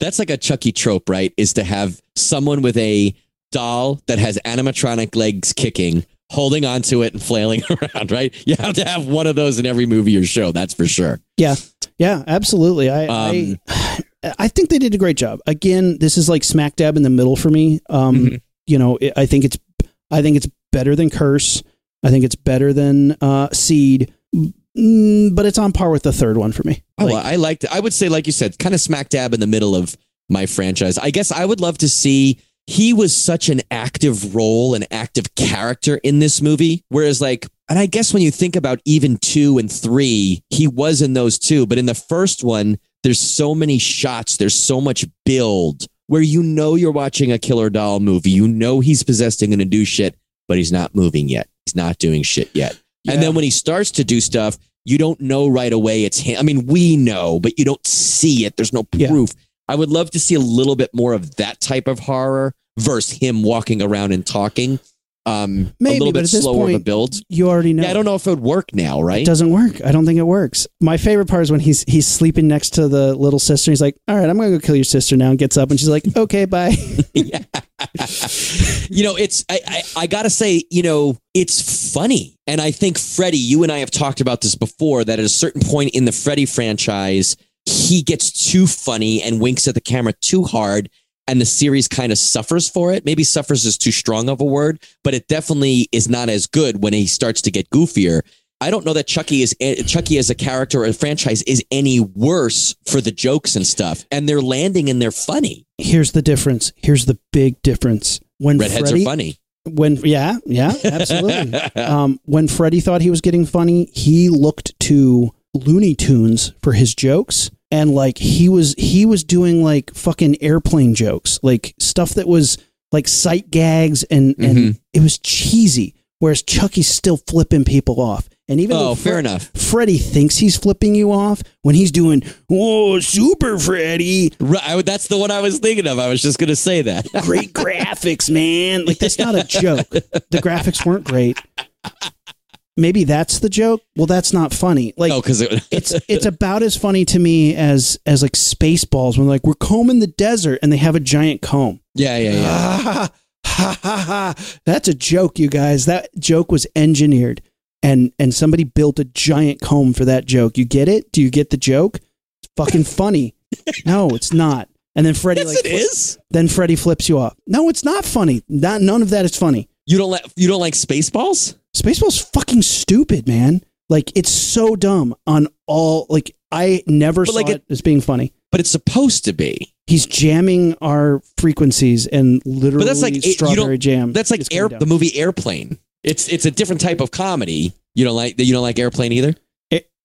[SPEAKER 2] That's like a Chucky trope, right? Is to have someone with a doll that has animatronic legs kicking, holding onto it and flailing around, right? You have to have one of those in every movie or show, that's for sure.
[SPEAKER 1] Yeah, Yeah, absolutely. I,
[SPEAKER 2] Um,
[SPEAKER 1] I I think they did a great job. Again, this is like smack dab in the middle for me. Um,
[SPEAKER 2] Mhm.
[SPEAKER 1] you know, I think it's I think it's better than Curse. I think it's better than uh, Seed, mm, but it's on par with the third one for me.
[SPEAKER 2] Oh,
[SPEAKER 1] Like,
[SPEAKER 2] I liked it. I would say, like you said, kind of smack dab in the middle of my franchise. I guess I would love to see. He was such an active role, an active character in this movie. Whereas, like, and I guess when you think about even two and three, he was in those two. But in the first one, there's so many shots, there's so much build where you know you're watching a killer doll movie. You know he's possessed and to do shit, but he's not moving yet. He's not doing shit yet.
[SPEAKER 1] Yeah.
[SPEAKER 2] And then when he starts to do stuff, you don't know right away it's him. I mean, we know, but you don't see it. There's no
[SPEAKER 1] Yeah.
[SPEAKER 2] proof. I would love to see a little bit more of that type of horror versus him walking around and talking. Um,
[SPEAKER 1] Maybe,
[SPEAKER 2] a little
[SPEAKER 1] but
[SPEAKER 2] bit
[SPEAKER 1] at this
[SPEAKER 2] of a
[SPEAKER 1] point,
[SPEAKER 2] build.
[SPEAKER 1] You already know.
[SPEAKER 2] Yeah, I don't know if it would work now, right?
[SPEAKER 1] It doesn't work. I don't think it works. My favorite part is when he's he's sleeping next to the little sister. He's like, "All right, I'm gonna go kill your sister now." And gets up, and she's like, "Okay, bye."
[SPEAKER 2] you know, it's I, I I gotta say, you know, it's funny, and I think Freddy, you and I have talked about this before. That at a certain point in the Freddy franchise, he gets too funny and winks at the camera too hard, and the series kind of suffers for it. Maybe suffers is too strong of a word, but it definitely is not as good when he starts to get goofier. I don't know that Chucky is eh, Chucky as a character or a franchise is any worse for the jokes and stuff, and they're landing and they're funny.
[SPEAKER 1] Here's the difference. Here's the big difference. When
[SPEAKER 2] Redheads
[SPEAKER 1] Freddy,
[SPEAKER 2] are funny.
[SPEAKER 1] when yeah, yeah, absolutely. um, when Freddy thought he was getting funny, he looked to Looney Tunes for his jokes, and like he was he was doing like fucking airplane jokes, like stuff that was like sight gags, and and
[SPEAKER 2] Mhm.
[SPEAKER 1] it was cheesy. Whereas Chucky's still flipping people off, and even though
[SPEAKER 2] Oh, fair
[SPEAKER 1] Fre-
[SPEAKER 2] enough.
[SPEAKER 1] Freddy thinks he's flipping you off when he's doing "Whoa, Super Freddy."
[SPEAKER 2] Right, I- that's the one I was thinking of. I was just going to say that.
[SPEAKER 1] Great graphics, man! Like that's not a joke. The graphics weren't great. Maybe that's the joke. Well, that's not funny. Like
[SPEAKER 2] oh, because it,
[SPEAKER 1] it's it's about as funny to me as as like Spaceballs when like we're combing the desert and they have a giant comb.
[SPEAKER 2] yeah, yeah, yeah.
[SPEAKER 1] Ah, ha, ha, ha. That's a joke, you guys. That joke was engineered, and and somebody built a giant comb for that joke. You get it? Do you get the joke? It's fucking funny. no, it's not. And then Freddy
[SPEAKER 2] Yes,
[SPEAKER 1] like
[SPEAKER 2] it is.
[SPEAKER 1] then Freddy flips you off. No, it's not funny. Not none of that is funny.
[SPEAKER 2] You don't like you don't like Spaceballs?
[SPEAKER 1] Spaceball's fucking stupid, man. Like it's so dumb on all. Like I never
[SPEAKER 2] But,
[SPEAKER 1] saw
[SPEAKER 2] like,
[SPEAKER 1] it, as being funny.
[SPEAKER 2] But it's supposed to be.
[SPEAKER 1] He's jamming our frequencies and literally but
[SPEAKER 2] that's like-
[SPEAKER 1] strawberry jam.
[SPEAKER 2] That's like air, the movie Airplane. It's it's a different type of comedy. You don't like you don't like Airplane either.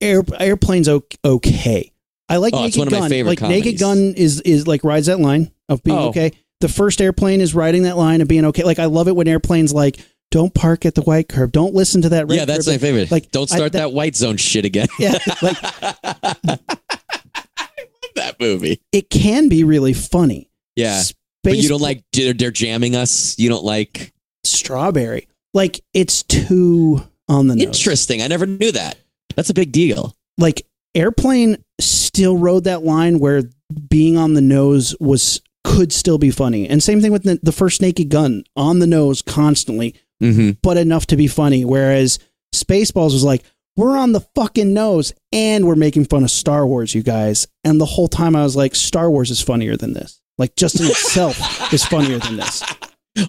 [SPEAKER 1] Air, airplane's okay. I like
[SPEAKER 2] Oh,
[SPEAKER 1] Naked
[SPEAKER 2] it's one of my
[SPEAKER 1] Gun.
[SPEAKER 2] favorite
[SPEAKER 1] like Naked. Gun is is like rides that line of being
[SPEAKER 2] Oh.
[SPEAKER 1] okay. The first airplane is riding that line of being okay. Like I love it when airplanes like don't park at the white curb. Don't listen to that red
[SPEAKER 2] yeah, that's
[SPEAKER 1] curb.
[SPEAKER 2] my favorite.
[SPEAKER 1] Like,
[SPEAKER 2] don't
[SPEAKER 1] I-
[SPEAKER 2] start
[SPEAKER 1] that-
[SPEAKER 2] that, white zone shit again.
[SPEAKER 1] Yeah, like
[SPEAKER 2] that movie.
[SPEAKER 1] it can be really funny.
[SPEAKER 2] Yeah,
[SPEAKER 1] Space
[SPEAKER 2] but you don't like they're, they're jamming us. You don't like.
[SPEAKER 1] strawberry. Like it's too on the nose.
[SPEAKER 2] Interesting. I never knew that. That's a big deal.
[SPEAKER 1] Like airplane still rode that line where being on the nose was could still be funny. And same thing with the, the first Naked Gun on the nose constantly,
[SPEAKER 2] Mm-hmm.
[SPEAKER 1] but enough to be funny. Whereas Spaceballs was like, we're on the fucking nose and we're making fun of Star Wars, you guys. And the whole time I was like, Star Wars is funnier than this. Like just in itself is funnier than this.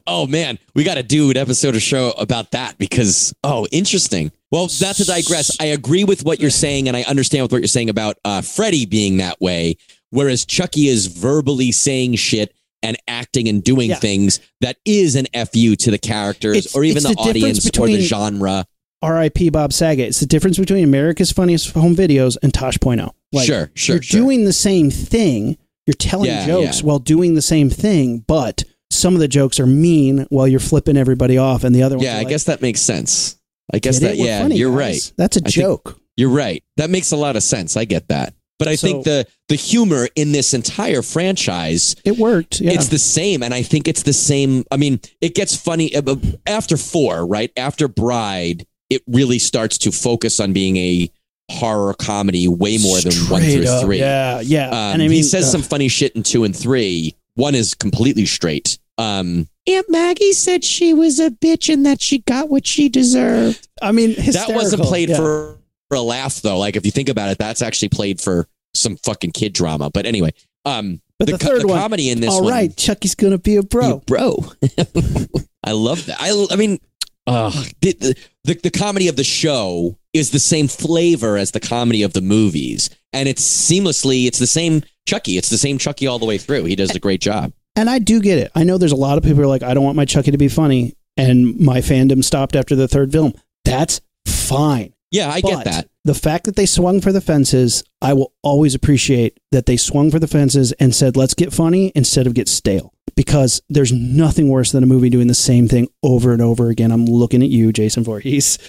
[SPEAKER 2] Oh man, we got to do an episode of show about that because oh, interesting. Well, not to digress, I agree with what you're saying, and I understand with what you're saying about uh, Freddy being that way, whereas Chucky is verbally saying shit and acting and doing
[SPEAKER 1] Yeah.
[SPEAKER 2] things that is an fu to the characters
[SPEAKER 1] It's-
[SPEAKER 2] or even the,
[SPEAKER 1] the
[SPEAKER 2] audience or the genre.
[SPEAKER 1] R.I.P. Bob Saget. It's the difference between America's Funniest Home Videos and Tosh.0. Like,
[SPEAKER 2] Sure, sure,
[SPEAKER 1] You're
[SPEAKER 2] sure.
[SPEAKER 1] doing the same thing. You're telling
[SPEAKER 2] Yeah,
[SPEAKER 1] jokes
[SPEAKER 2] yeah.
[SPEAKER 1] while doing the same thing, but some of the jokes are mean while you're flipping everybody off, and the other ones.
[SPEAKER 2] Yeah, I
[SPEAKER 1] like,
[SPEAKER 2] guess that makes sense. I guess that yeah,
[SPEAKER 1] funny,
[SPEAKER 2] you're
[SPEAKER 1] guys."
[SPEAKER 2] right.
[SPEAKER 1] That's a
[SPEAKER 2] I
[SPEAKER 1] joke.
[SPEAKER 2] You're right. That makes a lot of sense. I get that. But I
[SPEAKER 1] So-
[SPEAKER 2] think the the humor in this entire franchise
[SPEAKER 1] It worked. Yeah.
[SPEAKER 2] It's the same, and I think it's the same. I mean, it gets funny uh, uh, after four, right? After Bride, it really starts to focus on being a horror comedy way more than one through
[SPEAKER 1] up.
[SPEAKER 2] three.
[SPEAKER 1] Yeah, yeah.
[SPEAKER 2] Um,
[SPEAKER 1] and I mean,
[SPEAKER 2] he says
[SPEAKER 1] uh,
[SPEAKER 2] some funny shit in two and three. One is completely straight. Um, Aunt Maggie said she was a bitch and that she got what she deserved.
[SPEAKER 1] I mean,
[SPEAKER 2] That wasn't played
[SPEAKER 1] Yeah.
[SPEAKER 2] for, for a laugh, though. Like if you think about it, that's actually played for some fucking kid drama. But anyway, um,
[SPEAKER 1] But
[SPEAKER 2] the,
[SPEAKER 1] the
[SPEAKER 2] co-
[SPEAKER 1] third
[SPEAKER 2] the
[SPEAKER 1] one,
[SPEAKER 2] comedy in this
[SPEAKER 1] All
[SPEAKER 2] one,
[SPEAKER 1] right, Chucky's gonna be a bro.
[SPEAKER 2] you bro. I love that. I, I mean, uh, the, the, the the comedy of the show is the same flavor as the comedy of the movies, and it's seamlessly. It's the same Chucky. It's the same Chucky all the way through. He does a great job.
[SPEAKER 1] And I do get it. I know there's a lot of people who are like, I don't want my Chucky to be funny, and my fandom stopped after the third film. That's fine.
[SPEAKER 2] Yeah, I get that.
[SPEAKER 1] The fact that they swung for the fences, I will always appreciate that they swung for the fences and said, let's get funny instead of get stale. Because there's nothing worse than a movie doing the same thing over and over again. I'm looking at you, Jason Voorhees.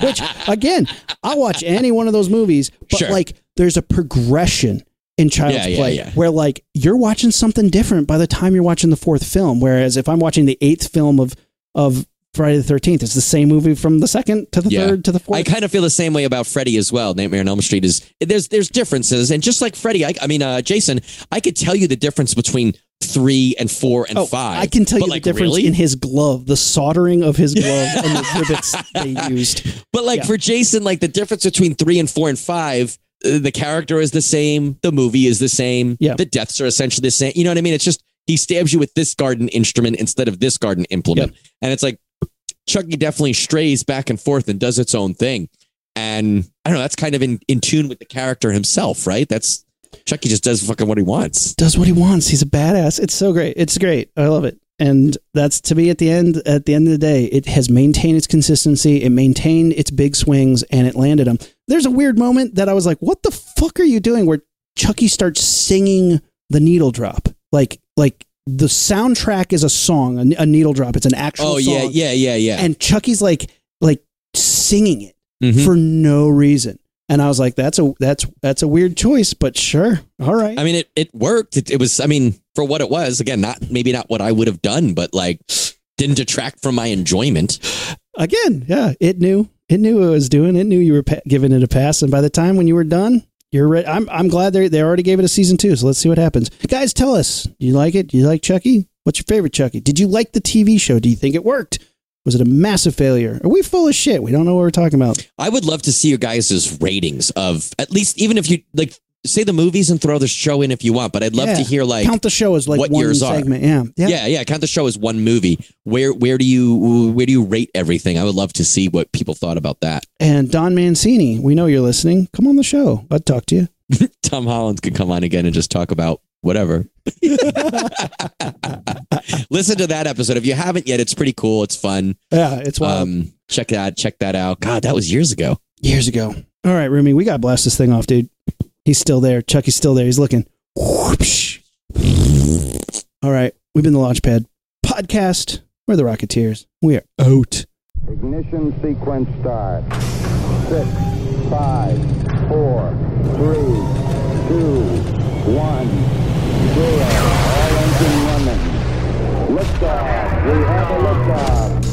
[SPEAKER 1] Which, again, I'll watch any one of those movies, but
[SPEAKER 2] Sure.
[SPEAKER 1] like there's a progression in Child's
[SPEAKER 2] Yeah, yeah,
[SPEAKER 1] Play
[SPEAKER 2] yeah.
[SPEAKER 1] where like you're watching something different by the time you're watching the fourth film. Whereas if I'm watching the eighth film of, of Friday the 13th, it's the same movie from the second to the
[SPEAKER 2] Yeah.
[SPEAKER 1] third to the fourth.
[SPEAKER 2] I kind of feel the same way about Freddy as well. Nightmare on Elm Street is there's there's differences, and just like Freddy, I, I mean uh, Jason, I could tell you the difference between three and four and
[SPEAKER 1] Oh,
[SPEAKER 2] five.
[SPEAKER 1] I can tell you
[SPEAKER 2] like,
[SPEAKER 1] the difference
[SPEAKER 2] really?
[SPEAKER 1] in his glove, the soldering of his glove and the rivets they used.
[SPEAKER 2] But like
[SPEAKER 1] Yeah.
[SPEAKER 2] for Jason, like the difference between three and four and five, uh, the character is the same, the movie is the same,
[SPEAKER 1] Yeah.
[SPEAKER 2] the deaths are essentially the same. You know what I mean? It's just he stabs you with this garden instrument instead of this garden implement, and it's like Chucky definitely strays back and forth and does its own thing. And I don't know, that's kind of in, in tune with the character himself, right? That's Chucky just does fucking what he wants.
[SPEAKER 1] Does what he wants. He's a badass. It's so great. It's great. I love it. And that's to me at the end. At the end of the day, it has maintained its consistency. It maintained its big swings, and it landed them. There's a weird moment that I was like, "What the fuck are you doing?" Where Chucky starts singing the needle drop, like like the soundtrack is a song, a, a needle drop. It's an actual.
[SPEAKER 2] Oh yeah,
[SPEAKER 1] song.
[SPEAKER 2] yeah, yeah, yeah.
[SPEAKER 1] And Chucky's like like singing it.
[SPEAKER 2] Mhm.
[SPEAKER 1] for no reason. And I was like, that's a that's that's a weird choice, but sure. All right.
[SPEAKER 2] I mean, it it worked. It, it was, I mean, for what it was. Again, not maybe not what I would have done, but like didn't detract from my enjoyment.
[SPEAKER 1] Again, yeah, it knew. It knew what it was doing. It knew you were pa- giving it a pass and by the time when you were done, you're ready. I'm I'm glad they they already gave it a season 2, so let's see what happens. Guys, tell us. Do you like it? Do you like Chucky? What's your favorite Chucky? Did you like the TV show? Do you think it worked? Was it a massive failure? Are we full of shit? We don't know what we're talking about.
[SPEAKER 2] I would love to see your guys' ratings of at least even if you like say the movies and throw the show in if you want, but I'd love
[SPEAKER 1] Yeah.
[SPEAKER 2] to hear like
[SPEAKER 1] Count the show as like
[SPEAKER 2] what
[SPEAKER 1] one
[SPEAKER 2] yours are.
[SPEAKER 1] segment. Yeah. yeah.
[SPEAKER 2] yeah, yeah, count the show as one movie. Where where do you where do you rate everything? I would love to see what people thought about that.
[SPEAKER 1] And Don Mancini, we know you're listening. Come on the show. I'd talk to you.
[SPEAKER 2] Tom Holland could come on again and just talk about whatever. Listen to that episode if you haven't yet. It's pretty cool. It's fun.
[SPEAKER 1] Yeah, it's wild.
[SPEAKER 2] Um, check that check that out. God, that was years ago.
[SPEAKER 1] Years ago. All right, Rumi, we got to blast this thing off, dude. He's still there. Chucky's still there. He's looking. All right, we've been the Launchpad podcast. We're the Rocketeers. We are out.
[SPEAKER 3] Ignition sequence start. Six, five, four, three, two, one, zero. All engine running. Liftoff. We have a liftoff.